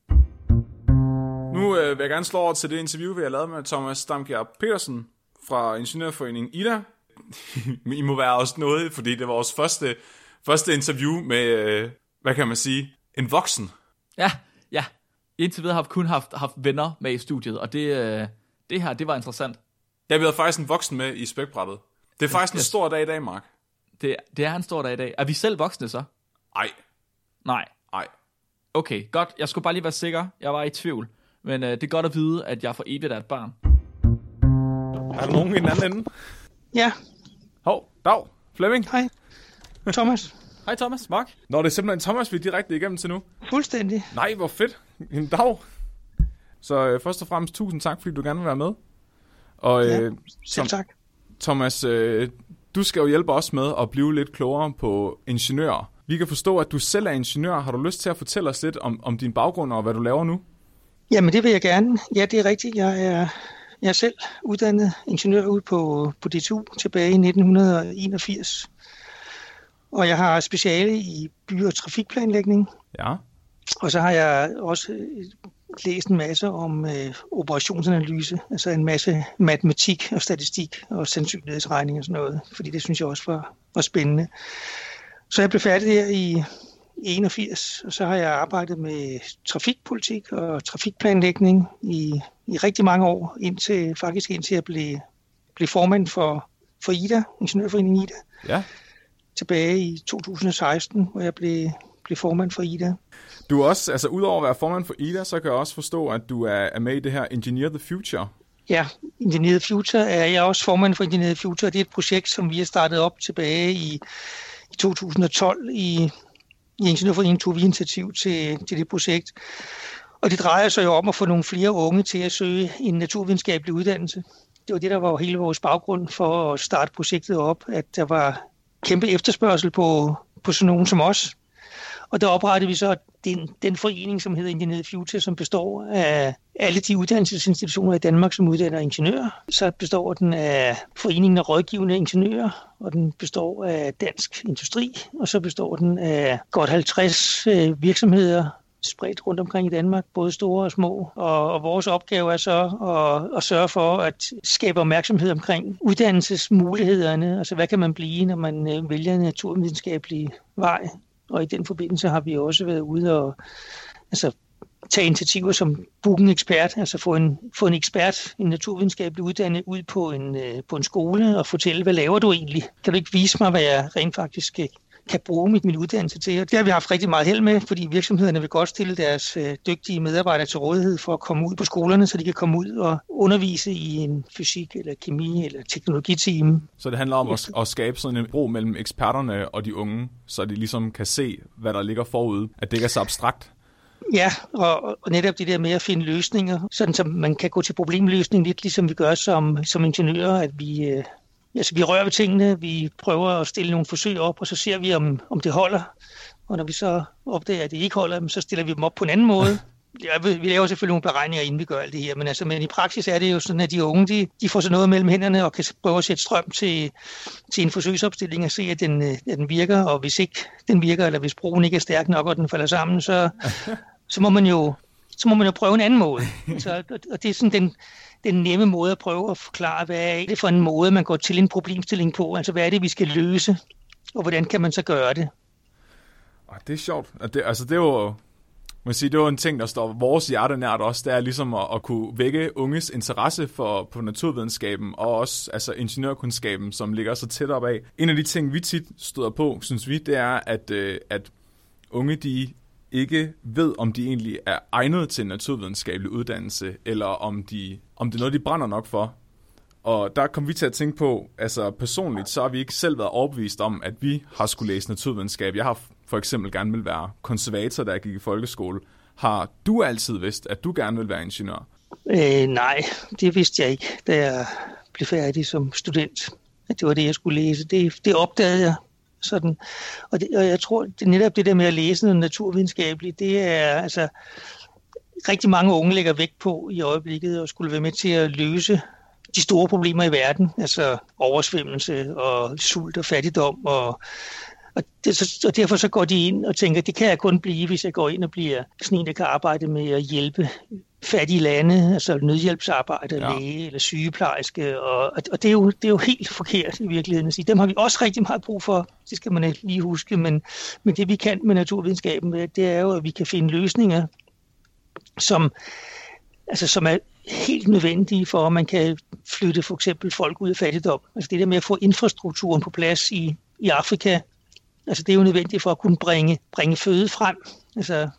Nu øh, vil jeg gerne slå over til det interview, vi har lavet med Thomas Damkjær Petersen fra Ingeniørforeningen Ida. I må være også noget, fordi det var vores første, første interview med, øh, hvad kan man sige, en voksen. Ja. Indtil videre har vi kun haft, haft venner med i studiet, og det, øh, det her, det var interessant. Jeg havde faktisk en voksen med i spækbrættet. Det er faktisk en Yes. stor dag i dag, Mark. Det, det er en stor dag i dag. Er vi selv voksne så? Ej, Nej. ej. Okay, godt. Jeg skulle bare lige være sikker. Jeg var i tvivl. Men øh, det er godt at vide, at jeg for evigt er et barn. Er der nogen i den anden ende? Ja, Hov, Dag, Flemming. hej. Thomas. Hej Thomas, Mark. Nå, det er simpelthen Thomas, vi er direkte igennem til nu. Fuldstændig. Nej, hvor fedt. En dag. Så øh, først og fremmest tusind tak, fordi du gerne vil være med. Og Ja, øh, Selv tak. Thomas, øh, du skal jo hjælpe os med at blive lidt klogere på ingeniører. Vi kan forstå, at du selv er ingeniør. Har du lyst til at fortælle os lidt om, om din baggrund og hvad du laver nu? Jamen, det vil jeg gerne. Ja, det er rigtigt. Jeg er, jeg er selv uddannet ingeniør ude på, på DTU tilbage i 1981. Og jeg har speciale i by- og trafikplanlægning. Ja. Og så har jeg også øh, læst en masse om øh, operationsanalyse, altså en masse matematik og statistik og sandsynlighedsregning og sådan noget, fordi det synes jeg også var, var spændende. Så jeg blev færdig der i, i 81, og så har jeg arbejdet med trafikpolitik og trafikplanlægning i, i rigtig mange år, indtil, faktisk indtil jeg blev, blev formand for, for IDA, Ingeniørforeningen IDA, Ja. Tilbage i 2016, hvor jeg blev, blev formand for IDA. Du er også, altså udover at være formand for IDA, så kan jeg også forstå, at du er, er med i det her Engineer the Future. Ja, Engineered Future er jeg også formand for Engineered Future. Det er et projekt, som vi har startet op tilbage i, i 2012 i, i Ingeniørforeningen tog vi initiativ til, til det projekt. Og det drejer sig jo om at få nogle flere unge til at søge en naturvidenskabelig uddannelse. Det var det, der var hele vores baggrund for at starte projektet op, at der var kæmpe efterspørgsel på, på sådan nogen som os. Og der oprettede vi så den, den forening, som hedder Engineered Future, som består af alle de uddannelsesinstitutioner i Danmark, som uddanner ingeniører. Så består den af Foreningen af Rådgivende Ingeniører, og den består af Dansk Industri, og så består den af godt 50 øh, virksomheder, spredt rundt omkring i Danmark, både store og små. Og, og vores opgave er så at, at sørge for at skabe opmærksomhed omkring uddannelsesmulighederne. Altså hvad kan man blive, når man øh, vælger en naturvidenskabelig vej? Og i den forbindelse har vi også været ude og altså, tage initiativer som booke en ekspert, altså få en, få en ekspert, en naturvidenskabelig uddannet ud på en, øh, på en skole og fortælle, hvad laver du egentlig? Kan du ikke vise mig, hvad jeg rent faktisk øh, kan bruge mit, min uddannelse til. Og det har vi haft rigtig meget held med, fordi virksomhederne vil godt stille deres øh, dygtige medarbejdere til rådighed for at komme ud på skolerne, så de kan komme ud og undervise i en fysik eller kemi eller teknologiteam. Så det handler om at, at skabe sådan en bro mellem eksperterne og de unge, så de ligesom kan se, hvad der ligger forud, at det ikke er så abstrakt. Ja, og, og netop det der med at finde løsninger, sådan som man kan gå til problemløsning lidt ligesom vi gør som, som ingeniører, at vi, øh, altså, vi rører ved tingene, vi prøver at stille nogle forsøg op, og så ser vi, om, om det holder. Og når vi så opdager, at det ikke holder, så stiller vi dem op på en anden måde. Ja, vi laver selvfølgelig nogle beregninger, inden vi gør alt det her, men, altså, men i praksis er det jo sådan, at de unge de, de får så noget mellem hænderne og kan prøve at sætte strøm til, til en forsøgsopstilling og se, at den, at den virker, og hvis ikke den virker, eller hvis broen ikke er stærk nok, og den falder sammen, så, så må man jo så må man jo prøve en anden måde. Så, og det er sådan den, den nemme måde at prøve at forklare, hvad er det for en måde, man går til en problemstilling på. Altså, hvad er det, vi skal løse, og hvordan kan man så gøre det? Det er sjovt. Det, altså, det er jo, man siger, det var en ting, der står vores hjerte nært også, det er ligesom at, at kunne vække unges interesse for, på naturvidenskaben, og også altså ingeniørkundskaben, som ligger så tæt op af. En af de ting, vi tit støder på, synes vi, det er, at, øh, at unge, de ikke ved, om de egentlig er egnet til en naturvidenskabelig uddannelse, eller om, de, om det er noget, de brænder nok for. Og der kom vi til at tænke på, altså personligt, så har vi ikke selv været overbevist om, at vi har skulle læse naturvidenskab. Jeg har for eksempel gerne vil være konservator, da jeg gik i folkeskole. Har du altid vidst, at du gerne vil være ingeniør? Øh, nej, det vidste jeg ikke, da jeg blev færdig som student. At det var det, jeg skulle læse. Det, det opdagede jeg sådan. Og, det, og jeg tror, det netop det der med at læse noget naturvidenskabeligt, det er altså rigtig mange unge lægger vægt på i øjeblikket og skulle være med til at løse de store problemer i verden, altså oversvømmelse og sult og fattigdom og og, det, og derfor så går de ind og tænker, det kan jeg kun blive, hvis jeg går ind og bliver sådan en, der kan arbejde med at hjælpe fattige lande, altså nødhjælpsarbejde, ja. læge eller sygeplejerske, og, og det, er jo, det er jo helt forkert i virkeligheden at sige. Dem har vi også rigtig meget brug for, det skal man lige huske, men, men det vi kan med naturvidenskaben, det er jo, at vi kan finde løsninger, som, altså, som er helt nødvendige for, at man kan flytte for eksempel folk ud af fattigdom. Altså det der med at få infrastrukturen på plads i, i Afrika, altså det er jo nødvendigt for at kunne bringe, bringe føde frem. Altså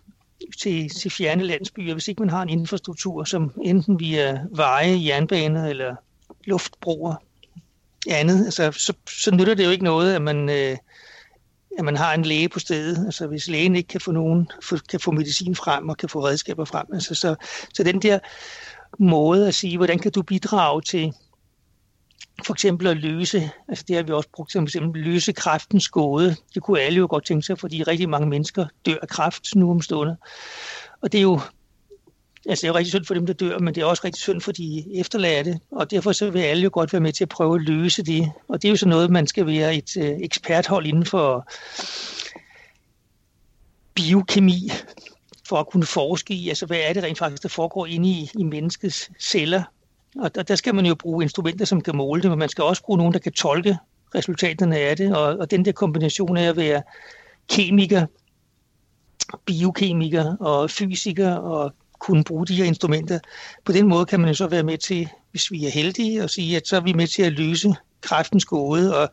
til, til fjerne landsbyer, hvis ikke man har en infrastruktur, som enten via veje, jernbaner eller luftbroer andet, altså, så, så nytter det jo ikke noget, at man, øh, at man har en læge på stedet. Altså hvis lægen ikke kan få nogen, kan få medicin frem og kan få redskaber frem. Altså, så, så den der måde at sige, hvordan kan du bidrage til for eksempel at løse, altså det har vi også brugt til at løse kræftens gåde. Det kunne alle jo godt tænke sig, fordi rigtig mange mennesker dør af kræft nu om stunder. Og det er jo altså det er jo rigtig synd for dem, der dør, men det er også rigtig synd for de efterladte, og derfor så vil alle jo godt være med til at prøve at løse det. Og det er jo så noget, man skal være et øh, eksperthold inden for biokemi, for at kunne forske i, altså hvad er det rent faktisk, der foregår inde i, i menneskets celler, og der, der skal man jo bruge instrumenter, som kan måle det, men man skal også bruge nogen, der kan tolke resultaterne af det. Og, og den der kombination af at være kemiker, biokemiker og fysiker og kunne bruge de her instrumenter. På den måde kan man jo så være med til, hvis vi er heldige, at sige, at så er vi med til at løse kræftens gåde. Og,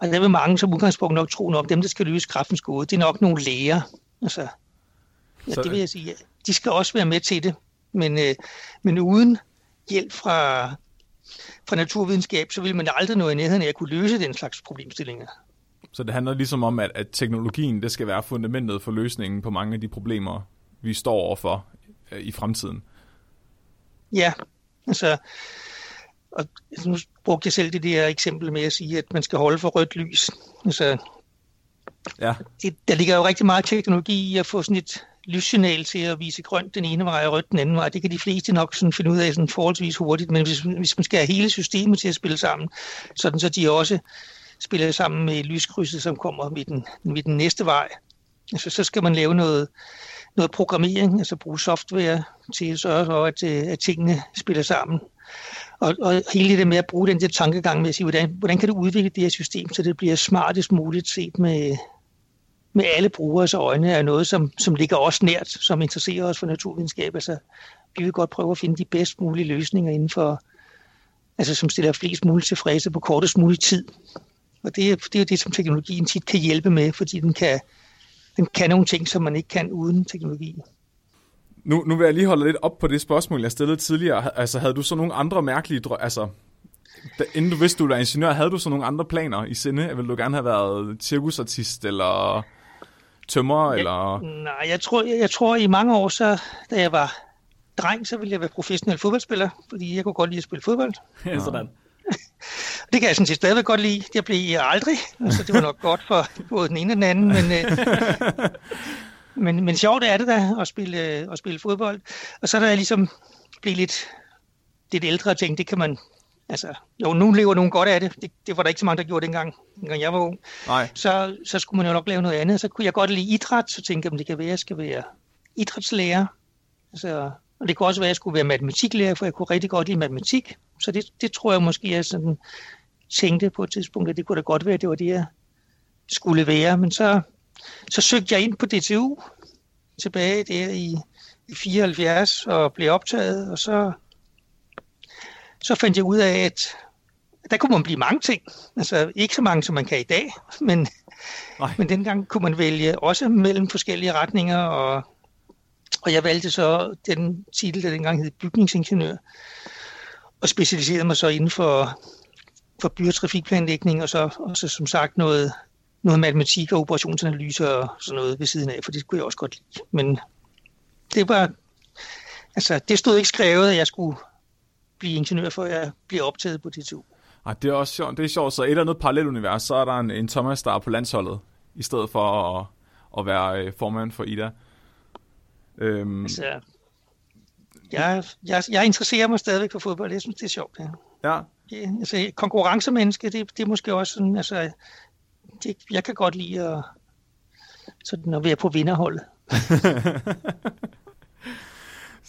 og der vil mange som udgangspunkt nok tro nok, dem, der skal løse kræftens gåde, det er nok nogle læger. Altså, ja, så... det vil jeg sige, ja, de skal også være med til det. Men, øh, men uden hjælp fra, fra naturvidenskab, så vil man aldrig nå i nærheden af at kunne løse den slags problemstillinger. Så det handler ligesom om, at, at teknologien det skal være fundamentet for løsningen på mange af de problemer, vi står overfor øh, i fremtiden. Ja, altså, og nu brugte jeg selv det der eksempel med at sige, at man skal holde for rødt lys. Altså, ja. det, der ligger jo rigtig meget teknologi i at få sådan et lyssignal til at vise grønt den ene vej og rødt den anden vej. Det kan de fleste nok sådan finde ud af sådan forholdsvis hurtigt, men hvis, hvis man skal have hele systemet til at spille sammen, sådan så de også spiller sammen med lyskrydset, som kommer ved den, ved den næste vej, altså, så skal man lave noget, noget programmering, altså bruge software til at sørge for, at, øh, at tingene spiller sammen. Og, og hele det med at bruge den der tankegang med at sige, hvordan, hvordan kan du udvikle det her system, så det bliver smartest muligt set med, med alle brugeres øjne er noget, som, som ligger os nært, som interesserer os for naturvidenskab. Altså, vi vil godt prøve at finde de bedst mulige løsninger inden for, altså som stiller flest muligt tilfredse på kortest mulig tid. Og det, det er jo det, som teknologien tit kan hjælpe med, fordi den kan, den kan nogle ting, som man ikke kan uden teknologi. Nu, nu vil jeg lige holde lidt op på det spørgsmål, jeg stillede tidligere. Altså, havde du så nogle andre mærkelige drø- altså, da, inden du vidste, du var ingeniør, havde du så nogle andre planer i sinde? Vil du gerne have været cirkusartist, eller tømrer, jeg, eller... Nej, jeg tror, jeg, jeg tror i mange år, så, da jeg var dreng, så ville jeg være professionel fodboldspiller, fordi jeg kunne godt lide at spille fodbold. Ja, sådan. Det kan jeg sådan set stadigvæk godt lide. Det blev jeg aldrig, så altså, det var nok godt for både den ene og den anden. Men, øh, men, men sjovt er det da at spille, at spille fodbold. Og så er der ligesom blevet lidt, lidt ældre og tænkt, det kan man... Altså, jo, nu lever nogen godt af det. det. Det var der ikke så mange, der gjorde dengang, dengang jeg var ung. Nej. Så, så skulle man jo nok lave noget andet. Så kunne jeg godt lide idræt, så tænkte jeg, om det kan være, at jeg skal være idrætslærer. Altså, og det kunne også være, at jeg skulle være matematiklærer, for jeg kunne rigtig godt lide matematik. Så det, det tror jeg måske, jeg sådan tænkte på et tidspunkt, at det kunne da godt være, at det var det, jeg skulle være. Men så, så søgte jeg ind på DTU tilbage der i, i 74 og blev optaget, og så, så fandt jeg ud af, at der kunne man blive mange ting. Altså ikke så mange, som man kan i dag, men, men dengang kunne man vælge også mellem forskellige retninger, og, og jeg valgte så den titel, der dengang hed bygningsingeniør, og specialiserede mig så inden for, for by- og trafikplanlægning, og så som sagt noget, noget matematik og operationsanalyse og sådan noget ved siden af, for det kunne jeg også godt lide. Men det var, altså det stod ikke skrevet, at jeg skulle blive ingeniør, før jeg bliver optaget på DTU. Ej, det er også sjovt. Det er sjovt. Så et eller andet parallelunivers, så er der en, en Thomas, der er på landsholdet, i stedet for at, at være øh, formand for Ida. Øhm. Altså, jeg, jeg, jeg interesserer mig stadigvæk for fodbold. Jeg synes, det er sjovt. Ja. ja. ja altså, konkurrencemenneske, det, det er måske også sådan, altså, det, jeg kan godt lide at, sådan at være på vinderholdet.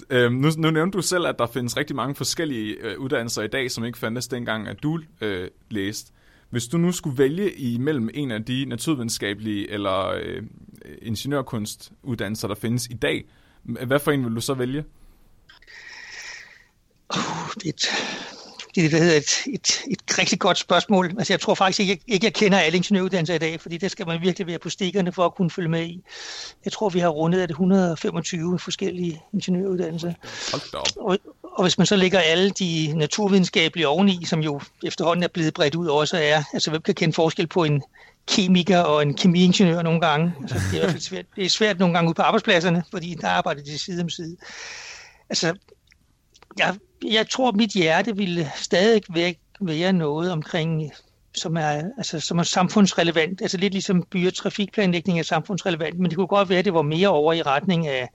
øhm, nu, nu nævnte du selv, at der findes rigtig mange forskellige øh, uddannelser i dag, som ikke fandtes dengang, at du øh, læste. Hvis du nu skulle vælge imellem en af de naturvidenskabelige eller øh, ingeniørkunstuddannelser, der findes i dag, hvad for en vil du så vælge? Oh, det det, der hedder et, et, et rigtig godt spørgsmål. Altså, jeg tror faktisk ikke, ikke, jeg kender alle ingeniøruddannelser i dag, fordi det skal man virkelig være på stikkerne for at kunne følge med i. Jeg tror, vi har rundet af 125 forskellige ingeniøruddannelser. Og, og hvis man så lægger alle de naturvidenskabelige oveni, som jo efterhånden er blevet bredt ud også er, altså hvem kan kende forskel på en kemiker og en kemiingeniør nogle gange. Altså, det er i hvert fald svært, det er svært nogle gange ude på arbejdspladserne, fordi der arbejder de side om side. Altså, jeg, jeg tror, at mit hjerte ville stadig være noget omkring, som er, altså, som er samfundsrelevant. Altså lidt ligesom by- og trafikplanlægning er samfundsrelevant, men det kunne godt være, at det var mere over i retning af,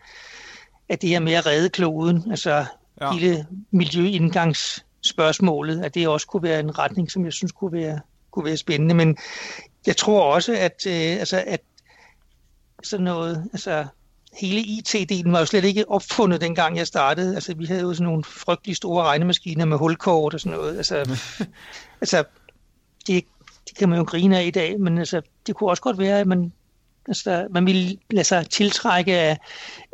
af det her med at redde kloden. Altså ja. hele miljøindgangsspørgsmålet, at det også kunne være en retning, som jeg synes kunne være, kunne være spændende. Men jeg tror også, at, øh, altså, at sådan noget, altså hele IT-delen var jo slet ikke opfundet, dengang jeg startede. Altså, vi havde jo sådan nogle frygtelig store regnemaskiner med hulkort og sådan noget. Altså, altså det, det kan man jo grine af i dag, men altså, det kunne også godt være, at man, altså, man ville lade sig tiltrække af,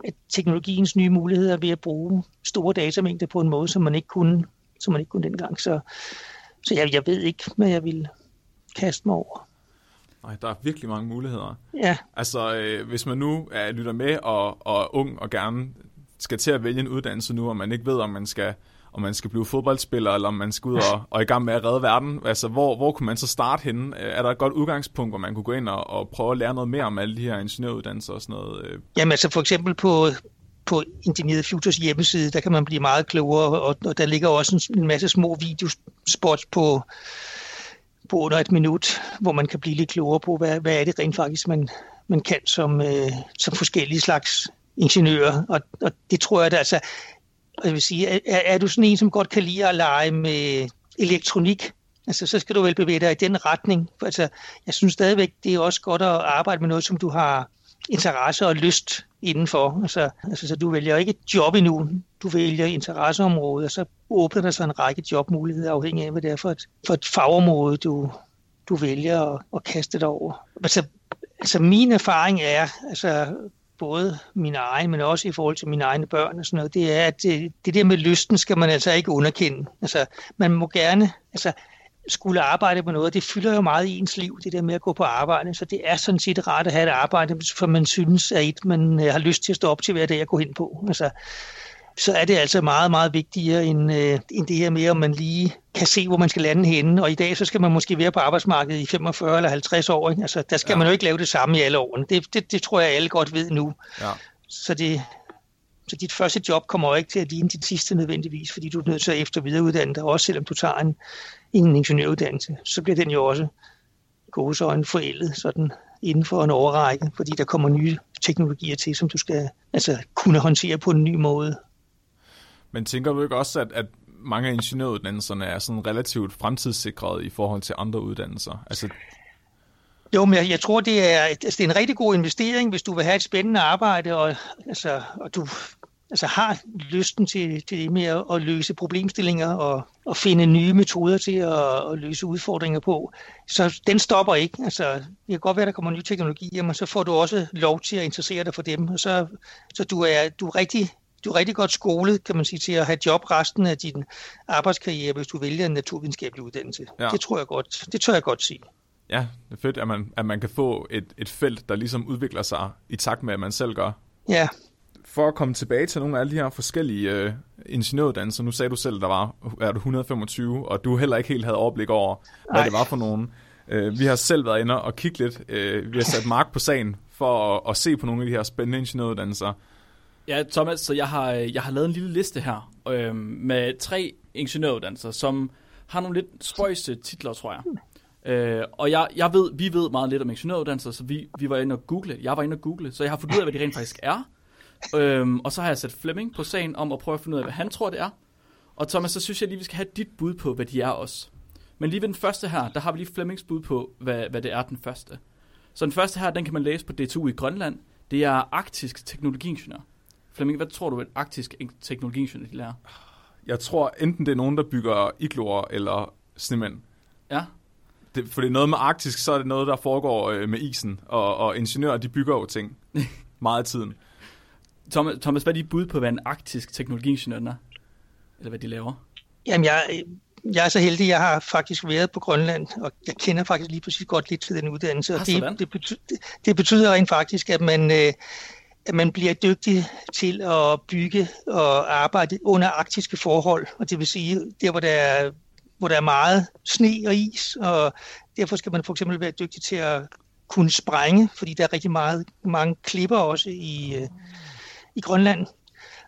af teknologiens nye muligheder ved at bruge store datamængder på en måde, som man ikke kunne, som man ikke kunne dengang. Så, så jeg, jeg ved ikke, hvad jeg ville kaste mig over. Nej, der er virkelig mange muligheder. Ja. Altså, øh, hvis man nu er, lytter med og, og er ung og gerne skal til at vælge en uddannelse nu, og man ikke ved, om man skal om man skal blive fodboldspiller, eller om man skal ud og, og i gang med at redde verden. Altså, hvor, hvor kunne man så starte henne? Er der et godt udgangspunkt, hvor man kunne gå ind og, og prøve at lære noget mere om alle de her ingeniøruddannelser og sådan noget? Jamen altså for eksempel på, på Engineered Futures hjemmeside, der kan man blive meget klogere, og, og der ligger også en, en masse små videospots på, på under et minut, hvor man kan blive lidt klogere på, hvad, hvad er det rent faktisk, man, man kan som, øh, som forskellige slags ingeniører. Og, og det tror jeg, at altså, jeg vil sige, er, er du sådan en, som godt kan lide at lege med elektronik, altså, så skal du vel bevæge dig i den retning. For, altså, jeg synes stadigvæk, det er også godt at arbejde med noget, som du har interesse og lyst indenfor. Altså, altså, så du vælger ikke et job endnu, du vælger interesseområde, og så åbner der sig en række jobmuligheder afhængig af, hvad det er for et, for et fagområde, du, du vælger at, at kaste dig over. Altså, altså min erfaring er, altså både min egen, men også i forhold til mine egne børn og sådan noget, det er, at det, det der med lysten skal man altså ikke underkende. Altså, man må gerne, altså, skulle arbejde på noget, det fylder jo meget i ens liv, det der med at gå på arbejde, så det er sådan set rart at have et arbejde, for man synes, at et, man øh, har lyst til at stå op til hver dag at gå hen på. Altså, så er det altså meget, meget vigtigere end, øh, end det her med, om man lige kan se, hvor man skal lande henne. Og i dag, så skal man måske være på arbejdsmarkedet i 45 eller 50 år. Ikke? Altså, der skal ja. man jo ikke lave det samme i alle årene. Det, det, det tror jeg, alle godt ved nu. Ja. Så, det, så dit første job kommer jo ikke til at ligne dit sidste nødvendigvis, fordi du er nødt til at efter videreuddanne dig, også selvom du tager en, en ingeniøruddannelse. Så bliver den jo også gåsøjne forældet sådan inden for en overrække, fordi der kommer nye teknologier til, som du skal altså, kunne håndtere på en ny måde. Men tænker du ikke også, at, at mange af ingeniøruddannelserne er sådan relativt fremtidssikrede i forhold til andre uddannelser? Altså... Jo, men jeg, jeg tror, det er, altså, det er en rigtig god investering, hvis du vil have et spændende arbejde, og, altså, og du altså, har lysten til, til det med at, at løse problemstillinger og, og finde nye metoder til at, at løse udfordringer på. Så den stopper ikke. Altså, det kan godt være, der kommer nye teknologier, men så får du også lov til at interessere dig for dem. Og så, så du, er, du er rigtig du er rigtig godt skolet, kan man sige, til at have job resten af din arbejdskarriere, hvis du vælger en naturvidenskabelig uddannelse. Ja. Det tror jeg godt, det tør jeg godt sige. Ja, det er fedt, at man, at man kan få et, et felt, der ligesom udvikler sig i takt med, at man selv gør. Ja. For at komme tilbage til nogle af alle de her forskellige øh, ingeniøruddannelser, nu sagde du selv, der var er du 125, og du heller ikke helt havde overblik over, hvad Ej. det var for nogen. Øh, vi har selv været inde og kigge lidt. Øh, vi har sat mark på sagen for at, at se på nogle af de her spændende ingeniøruddannelser. Ja, Thomas, så jeg har, jeg har lavet en lille liste her øh, med tre ingeniøruddannelser, som har nogle lidt spøjse titler, tror jeg. Øh, og jeg, jeg ved, vi ved meget lidt om ingeniøruddannelser, så vi, vi var inde og google. Jeg var inde og google, så jeg har fundet ud af, hvad de rent faktisk er. Øh, og så har jeg sat Flemming på sagen om at prøve at finde ud af, hvad han tror, det er. Og Thomas, så synes jeg lige, vi skal have dit bud på, hvad de er også. Men lige ved den første her, der har vi lige Flemmings bud på, hvad, hvad det er den første. Så den første her, den kan man læse på DTU i Grønland. Det er arktisk teknologiingeniør. Flemming, hvad tror du, at arktisk teknologiingeniør de lærer? Jeg tror enten det er nogen, der bygger igloer eller snemænd. Ja. Det, for det er noget med arktisk, så er det noget, der foregår øh, med isen, og, og ingeniører, de bygger jo ting meget af tiden. Thomas, Thomas, hvad er dit bud på, hvad en arktisk teknologiingeniør er? Eller hvad de laver? Jamen, jeg, jeg er så heldig, jeg har faktisk været på Grønland, og jeg kender faktisk lige præcis godt lidt til den uddannelse. Og det, det, betyder, det betyder rent faktisk, at man, øh, at man bliver dygtig til at bygge og arbejde under arktiske forhold. Og det vil sige, der hvor der er, hvor der er meget sne og is, og derfor skal man for eksempel være dygtig til at kunne sprænge, fordi der er rigtig meget, mange klipper også i, øh, i Grønland.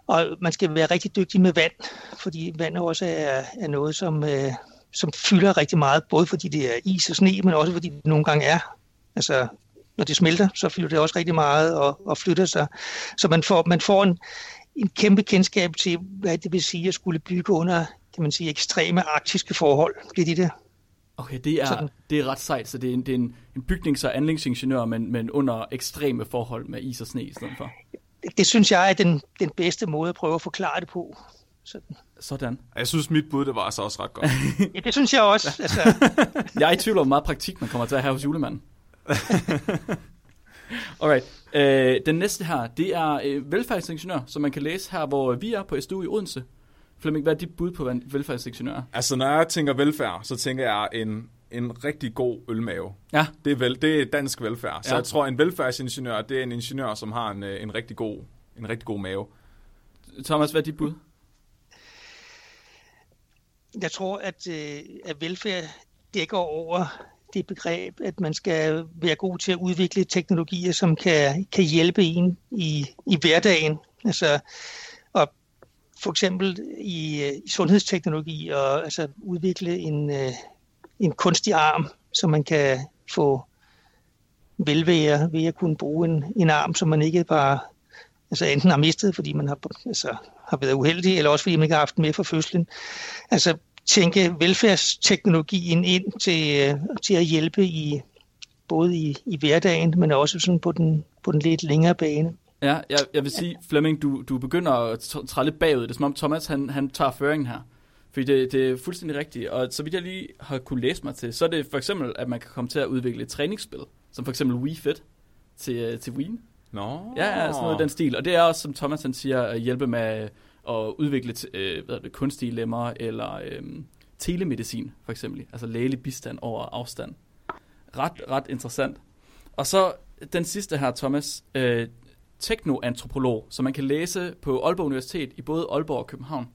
Og man skal være rigtig dygtig med vand, fordi vand også er, er noget, som, øh, som fylder rigtig meget, både fordi det er is og sne, men også fordi det nogle gange er. Altså, når det smelter, så fylder det også rigtig meget og, og flytter sig. Så man får, man får en, en kæmpe kendskab til, hvad det vil sige at skulle bygge under kan man sige, ekstreme arktiske forhold. Det er det der. Okay, det er, det er ret sejt, så det er en, det er en, en bygnings- og anlægsingeniør, men, men under ekstreme forhold med is og sne i stedet for det synes jeg er den, den bedste måde at prøve at forklare det på. Sådan. Sådan. Jeg synes, mit bud det var altså også ret godt. ja, det synes jeg også. Altså. jeg er i tvivl om, meget praktik man kommer til at have hos julemanden. Alright. Øh, den næste her, det er øh, velfærdsingeniør, som man kan læse her, hvor vi er på SDU i Odense. Flemming, hvad er dit bud på velfærdsingeniør? Altså, når jeg tænker velfærd, så tænker jeg en en rigtig god ølmave. Ja. Det er, vel, det er dansk velfærd. Så ja. jeg tror, en velfærdsingeniør, det er en ingeniør, som har en, øh, en, rigtig, god, en rigtig god mave. Thomas, hvad er dit bud? Jeg tror, at, øh, at velfærd dækker over det begreb, at man skal være god til at udvikle teknologier, som kan, kan hjælpe en i, i hverdagen. Altså, og for eksempel i, øh, i sundhedsteknologi og altså udvikle en, øh, en kunstig arm, så man kan få velvære ved at kunne bruge en, en arm, som man ikke bare altså enten har mistet, fordi man har, altså, har været uheldig, eller også fordi man ikke har haft den med fra fødslen. Altså tænke velfærdsteknologien ind til, til at hjælpe i både i, i hverdagen, men også sådan på den, på den lidt længere bane. Ja, jeg, jeg vil sige, Flemming, du, du begynder at træde lidt bagud. Det er som om Thomas, han, han tager føringen her. Fordi det, det er fuldstændig rigtigt. Og så vidt jeg lige har kunne læse mig til, så er det for eksempel, at man kan komme til at udvikle et træningsspil, som for eksempel Wii Fit til, øh, til Wii. Nå. Ja, sådan noget i den stil. Og det er også, som Thomas han siger, at hjælpe med at udvikle øh, hvad det, kunstige lemmer, eller øh, telemedicin, for eksempel. Altså lægelig bistand over afstand. Ret, ret interessant. Og så den sidste her, Thomas, øh, teknoantropolog, som man kan læse på Aalborg Universitet i både Aalborg og København.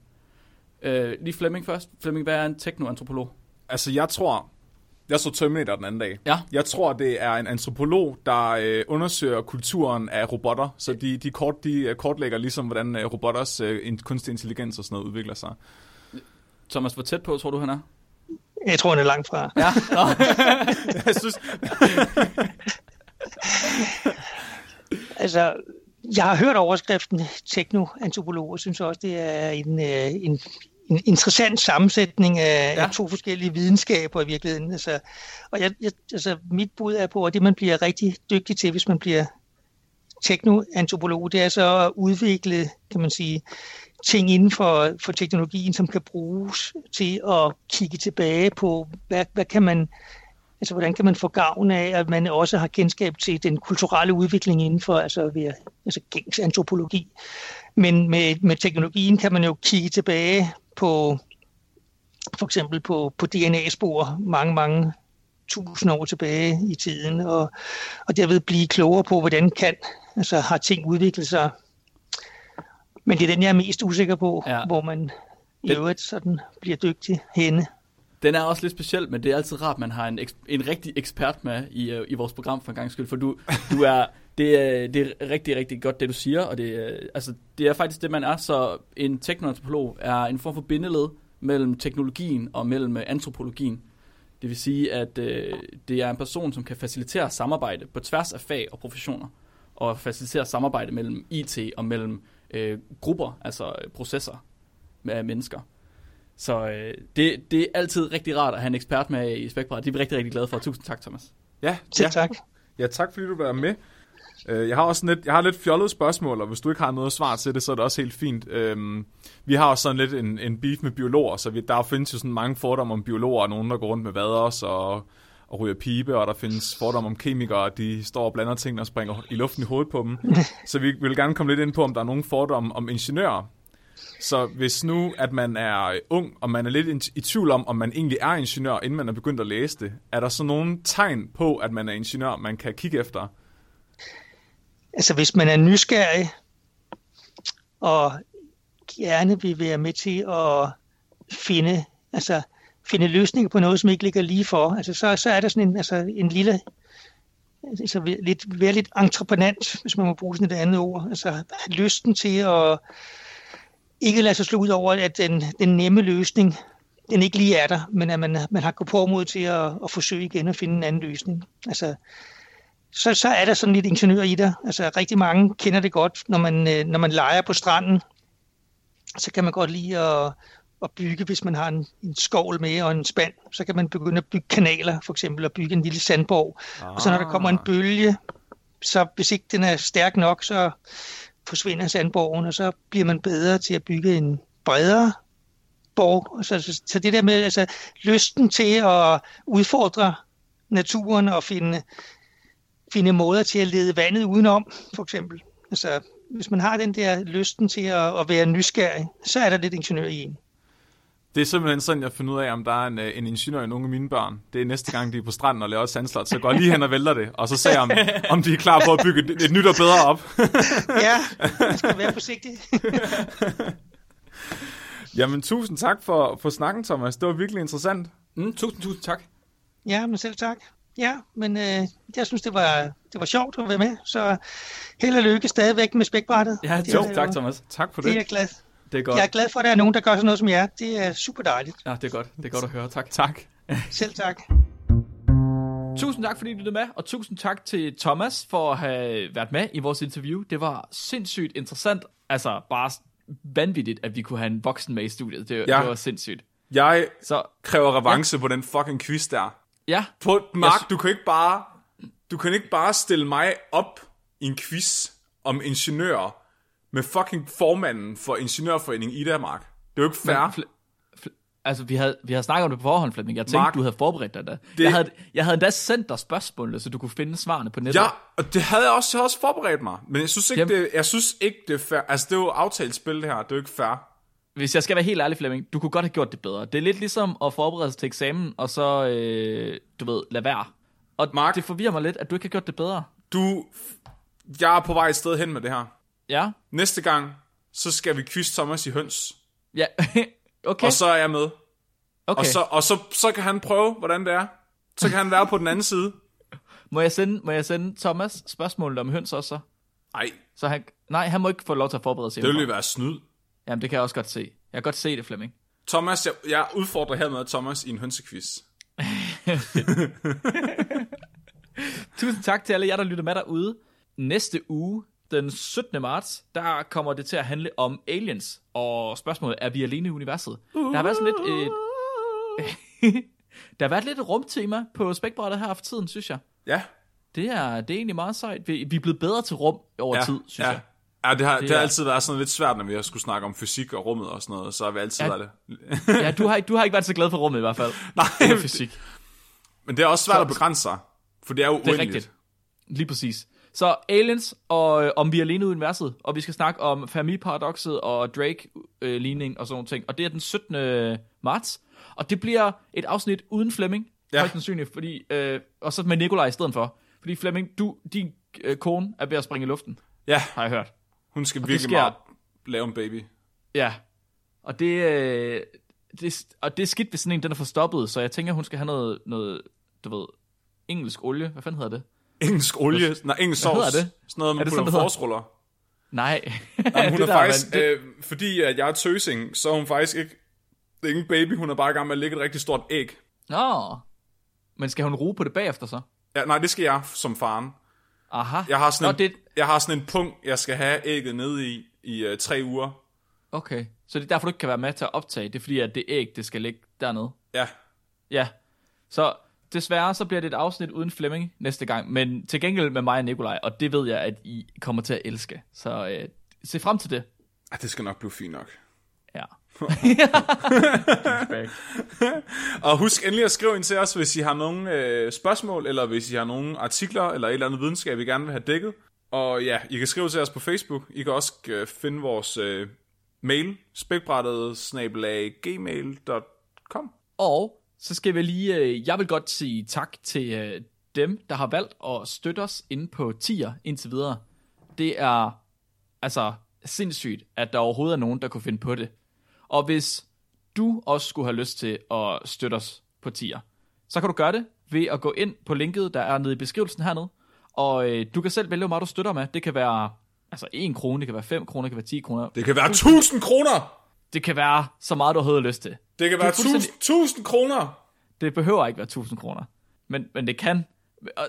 Øh, lige Flemming først. Flemming, hvad er en teknoantropolog? Altså, jeg tror... Jeg så Terminator den anden dag. Ja. Jeg tror, det er en antropolog, der øh, undersøger kulturen af robotter. Så de, de, kort, de øh, kortlægger ligesom, hvordan øh, robotters øh, kunstig intelligens og sådan noget udvikler sig. Thomas, hvor tæt på tror du, han er? Jeg tror, han er langt fra. Ja. jeg synes, Altså, jeg har hørt overskriften teknoantropolog, og synes også, det er en, øh, en, en interessant sammensætning af, ja. af to forskellige videnskaber i virkeligheden. Altså, og jeg, jeg, altså, mit bud er på, at det man bliver rigtig dygtig til, hvis man bliver teknoantropolog, det er så at udvikle, kan man sige, ting inden for, for teknologien, som kan bruges til at kigge tilbage på, hvad, hvad kan man Altså, hvordan kan man få gavn af, at man også har kendskab til den kulturelle udvikling inden for altså, ved, altså gængs antropologi. Men med, med teknologien kan man jo kigge tilbage på for eksempel på, på DNA-spor mange, mange tusind år tilbage i tiden, og, og derved blive klogere på, hvordan kan, altså har ting udviklet sig. Men det er den, jeg er mest usikker på, ja. hvor man i øvrigt sådan bliver dygtig henne. Den er også lidt speciel, men det er altid rart, man har en, en rigtig ekspert med i, uh, i vores program for en gang skyld, for du, du er, det, er, det er rigtig, rigtig godt, det du siger, og det, altså, det er faktisk det, man er. Så en teknoantropolog er en form for bindeled mellem teknologien og mellem antropologien. Det vil sige, at uh, det er en person, som kan facilitere samarbejde på tværs af fag og professioner, og facilitere samarbejde mellem IT og mellem uh, grupper, altså processer med mennesker. Så øh, det, det er altid rigtig rart at have en ekspert med i Spækbræt. Det er vi rigtig, rigtig glade for. Tusind tak, Thomas. Ja, ja. tak. Ja, tak fordi du var med. Øh, jeg har også lidt, jeg har lidt fjollet spørgsmål, og hvis du ikke har noget svar til det, så er det også helt fint. Øhm, vi har også sådan lidt en, en beef med biologer, så vi, der findes jo sådan mange fordomme om biologer, og nogen, der går rundt med vaders og, og ryger pibe, og der findes fordomme om kemikere, de står og blander ting og springer i luften i hovedet på dem. Så vi vil gerne komme lidt ind på, om der er nogen fordomme om ingeniører. Så hvis nu, at man er ung, og man er lidt i tvivl om, om man egentlig er ingeniør, inden man er begyndt at læse det, er der så nogle tegn på, at man er ingeniør, man kan kigge efter? Altså hvis man er nysgerrig, og gerne vil være med til at finde, altså, finde løsninger på noget, som ikke ligger lige for, altså, så, så er der sådan en, altså, en lille altså, lidt, være lidt entreprenant, hvis man må bruge sådan et andet ord. Altså lysten til at ikke lade sig slå ud over, at den, den nemme løsning, den ikke lige er der, men at man, man har gået på mod til at, at forsøge igen at finde en anden løsning. Altså, så, så er der sådan lidt ingeniør i det. Altså, rigtig mange kender det godt, når man, øh, når man leger på stranden, så kan man godt lide at, at bygge, hvis man har en, en skovl med og en spand, så kan man begynde at bygge kanaler, for eksempel, og bygge en lille sandborg. Ah. Og så når der kommer en ah. bølge, så hvis ikke den er stærk nok, så forsvinder sandborgen, og så bliver man bedre til at bygge en bredere borg. Så, så, så det der med altså, lysten til at udfordre naturen og finde, finde måder til at lede vandet udenom, for eksempel. Altså, hvis man har den der lysten til at, at være nysgerrig, så er der lidt ingeniør i en. Det er simpelthen sådan, jeg finder ud af, om der er en, øh, en ingeniør i nogle af mine børn. Det er næste gang, de er på stranden og laver sandslot, så går jeg lige hen og vælter det, og så ser jeg, om, om de er klar på at bygge et, et nyt og bedre op. ja, man skal være forsigtig. Jamen, tusind tak for, for snakken, Thomas. Det var virkelig interessant. Mm, tusind, tusind tak. Ja, men selv tak. Ja, men øh, jeg synes, det var, det var sjovt at være med, så held og lykke stadigvæk med spækbrættet. Ja, tusind tak, Thomas. Tak for det. Det er jeg glad det er godt. Jeg er glad for, at der er nogen, der gør sådan noget som jer. Det er super dejligt. Ja, det er godt. Det er godt at høre. Tak. Tak. Selv tak. Tusind tak, fordi du lyttede med, og tusind tak til Thomas for at have været med i vores interview. Det var sindssygt interessant. Altså, bare vanvittigt, at vi kunne have en voksen med i studiet. Det, ja. det var sindssygt. Jeg så, kræver revanche ja. på den fucking quiz der. Ja. På, Mark, yes. du kan ikke bare du kan ikke bare stille mig op i en quiz om ingeniører, med fucking formanden for Ingeniørforeningen i Danmark. Det er jo ikke fair. Men, Altså, vi havde, vi havde snakket om det på forhånd, Flemming. Jeg tænkte, Mark, du havde forberedt dig da. Det... Jeg, havde, jeg havde endda sendt dig spørgsmålene, så du kunne finde svarene på nettet. Ja, og det havde jeg også, jeg havde også forberedt mig. Men jeg synes ikke, det, jeg synes ikke, det er fair. Altså, det er jo aftalt spil, det her. Det er jo ikke fair. Hvis jeg skal være helt ærlig, Flemming, du kunne godt have gjort det bedre. Det er lidt ligesom at forberede sig til eksamen, og så, øh, du ved, lade være. Og Mark? det forvirrer mig lidt, at du ikke har gjort det bedre. Du, jeg er på vej et sted hen med det her. Ja? Næste gang, så skal vi quiz Thomas i høns. Ja, okay. Og så er jeg med. okay. Og, så, og så, så kan han prøve, hvordan det er. Så kan han være på den anden side. Må, jeg sende, må jeg sende Thomas spørgsmålet om høns også så? Nej, så han, nej, han må ikke få lov til at forberede sig. det ville være snyd. Jamen, det kan jeg også godt se. Jeg kan godt se det, Flemming. Thomas, jeg, jeg udfordrer hermed Thomas i en hønsequiz. Tusind tak til alle jer, der lytter med derude. Næste uge, den 17. marts, der kommer det til at handle om aliens. Og spørgsmålet, er vi alene i universet? Der har været sådan lidt... Øh... der har været lidt et rumtema på spækbrættet her for tiden, synes jeg. Ja. Det er, det er egentlig meget sejt. Vi, vi er blevet bedre til rum over ja, tid, synes ja. jeg. Ja, det har, det, Det har er- altid været sådan lidt svært, når vi har skulle snakke om fysik og rummet og sådan noget, så har vi altid Ja. været det. Ja, du har, ikke- du har ikke været så glad for rummet i hvert fald. Nej, fysik. men det er også svært Så- at begrænse sig, for det er jo Det er uendeligt. rigtigt. Lige præcis. Så aliens, og øh, om vi er alene i universet, og vi skal snakke om Fermi-paradokset og Drake-ligning og sådan nogle ting. Og det er den 17. marts. Og det bliver et afsnit uden Flemming, ja. højst sandsynligt, fordi, øh, og så med Nikolaj i stedet for. Fordi Flemming, du, din øh, kone er ved at springe i luften, Ja, har jeg hørt. Hun skal det virkelig sker- meget lave en baby. Ja. Og det, øh, det, og det er skidt, hvis sådan en den er forstoppet, så jeg tænker, hun skal have noget, noget du ved, engelsk olie. Hvad fanden hedder det? Engelsk olie, nej, engelsk Hvad sovs. hedder det? Sådan noget, man Er putter hedder? forsruller. Nej. Jamen, hun Det er der, faktisk, man- det- øh, fordi at jeg er tøsing, så er hun faktisk ikke, det er ikke en baby, hun er bare i gang med at lægge et rigtig stort æg. Nå. Men skal hun ruge på det bagefter så? Ja, nej, det skal jeg som faren. Aha. Jeg har sådan, Nå, en, det, jeg har sådan en punkt, jeg skal have ægget nede i, i uh, tre uger. okay. Så det er derfor, du ikke kan være med til at optage. Det er fordi, at det æg, det skal ligge dernede. Ja, Ja. Så desværre, så bliver det et afsnit uden Flemming næste gang. Men til gengæld med mig og Nikolaj. Og det ved jeg, at I kommer til at elske. Så øh, se frem til det. Ej, det skal nok blive fint nok. Ja. Og husk endelig at skrive ind til os, hvis I har nogle øh, spørgsmål, eller hvis I har nogle artikler, eller et eller andet videnskab, I gerne vil have dækket. Og ja, I kan skrive til os på Facebook. I kan også øh, finde vores øh, mail, spækbrættet gmail.com. Og så skal vi lige, øh, jeg vil godt sige tak til øh, dem, der har valgt at støtte os inde på tier indtil videre. Det er altså sindssygt, at der overhovedet er nogen, der kunne finde på det. Og hvis du også skulle have lyst til at støtte os på tier, så kan du gøre det ved at gå ind på linket, der er nede i beskrivelsen hernede. Og øh, du kan selv vælge, hvor meget du støtter med. Det kan være altså 1 krone, det kan være 5 kroner, det kan være 10 kroner. Det kan være 1000 kroner! Det kan være så meget, du har lyst til. Det kan være er fuldstændig- 1000, 1000 kroner! Det behøver ikke være 1000 kroner. Men, men det kan. Og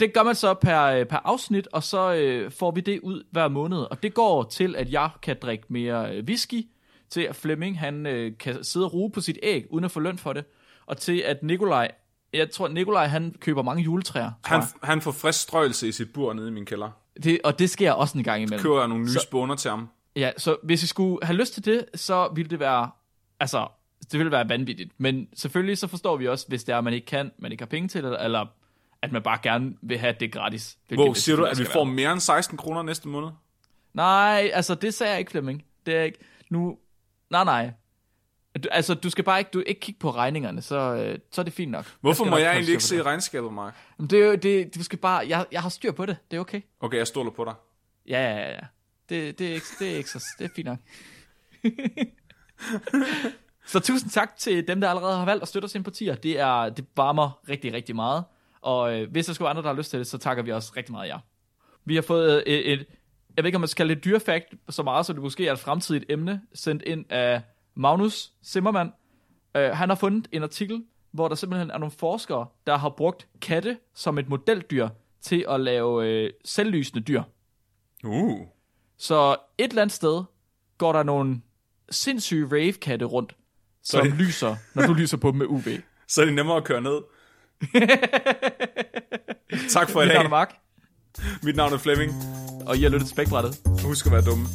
Det gør man så per, øh, per afsnit, og så øh, får vi det ud hver måned. Og det går til, at jeg kan drikke mere øh, whisky, til at Flemming han øh, kan sidde og ruge på sit æg, uden at få løn for det. Og til at Nikolaj, jeg tror, Nikolaj han køber mange juletræer. Han, han får frisk strøgelse i sit bur nede i min kælder. Det, og det sker også en gang imellem. Køber jeg nogle nye Så- spåner til ham. Ja, så hvis I skulle have lyst til det, så ville det være, altså, det ville være vanvittigt. Men selvfølgelig så forstår vi også, hvis det er, at man ikke kan, man ikke har penge til det, eller at man bare gerne vil have det gratis. Hvor siger du, at vi får være. mere end 16 kroner næste måned? Nej, altså det sagde jeg ikke, Flemming. Det er ikke, nu, nej nej. Du, altså du skal bare ikke, du ikke kigge på regningerne, så, øh, så er det fint nok. Hvorfor skal må jeg egentlig ikke se regnskabet, Mark? det. Jamen, det, er jo- det, du skal bare, jeg, jeg har styr på det, det er okay. Okay, jeg stoler på dig. Ja, ja, ja, ja. Det, det, er ikke, det er ikke så, det er fint nok. så tusind tak til dem, der allerede har valgt at støtte os ind på tier. Det, er, det varmer rigtig, rigtig meget. Og øh, hvis der skulle være andre, der har lyst til det, så takker vi også rigtig meget jer. Vi har fået øh, et, et jeg ved ikke, om man skal kalde det dyrefakt så meget, så det måske er et fremtidigt emne, sendt ind af Magnus Zimmermann. Øh, han har fundet en artikel, hvor der simpelthen er nogle forskere, der har brugt katte som et modeldyr til at lave øh, selvlysende dyr. Uh. Så et eller andet sted går der nogle sindssyge rave-katte rundt, som det- lyser, når du lyser på dem med UV. Så er det nemmere at køre ned. tak for i Mit navn er dag. Mark, Mit navn er Flemming og I har lyttet til Spækbrættet. Husk at være dumme.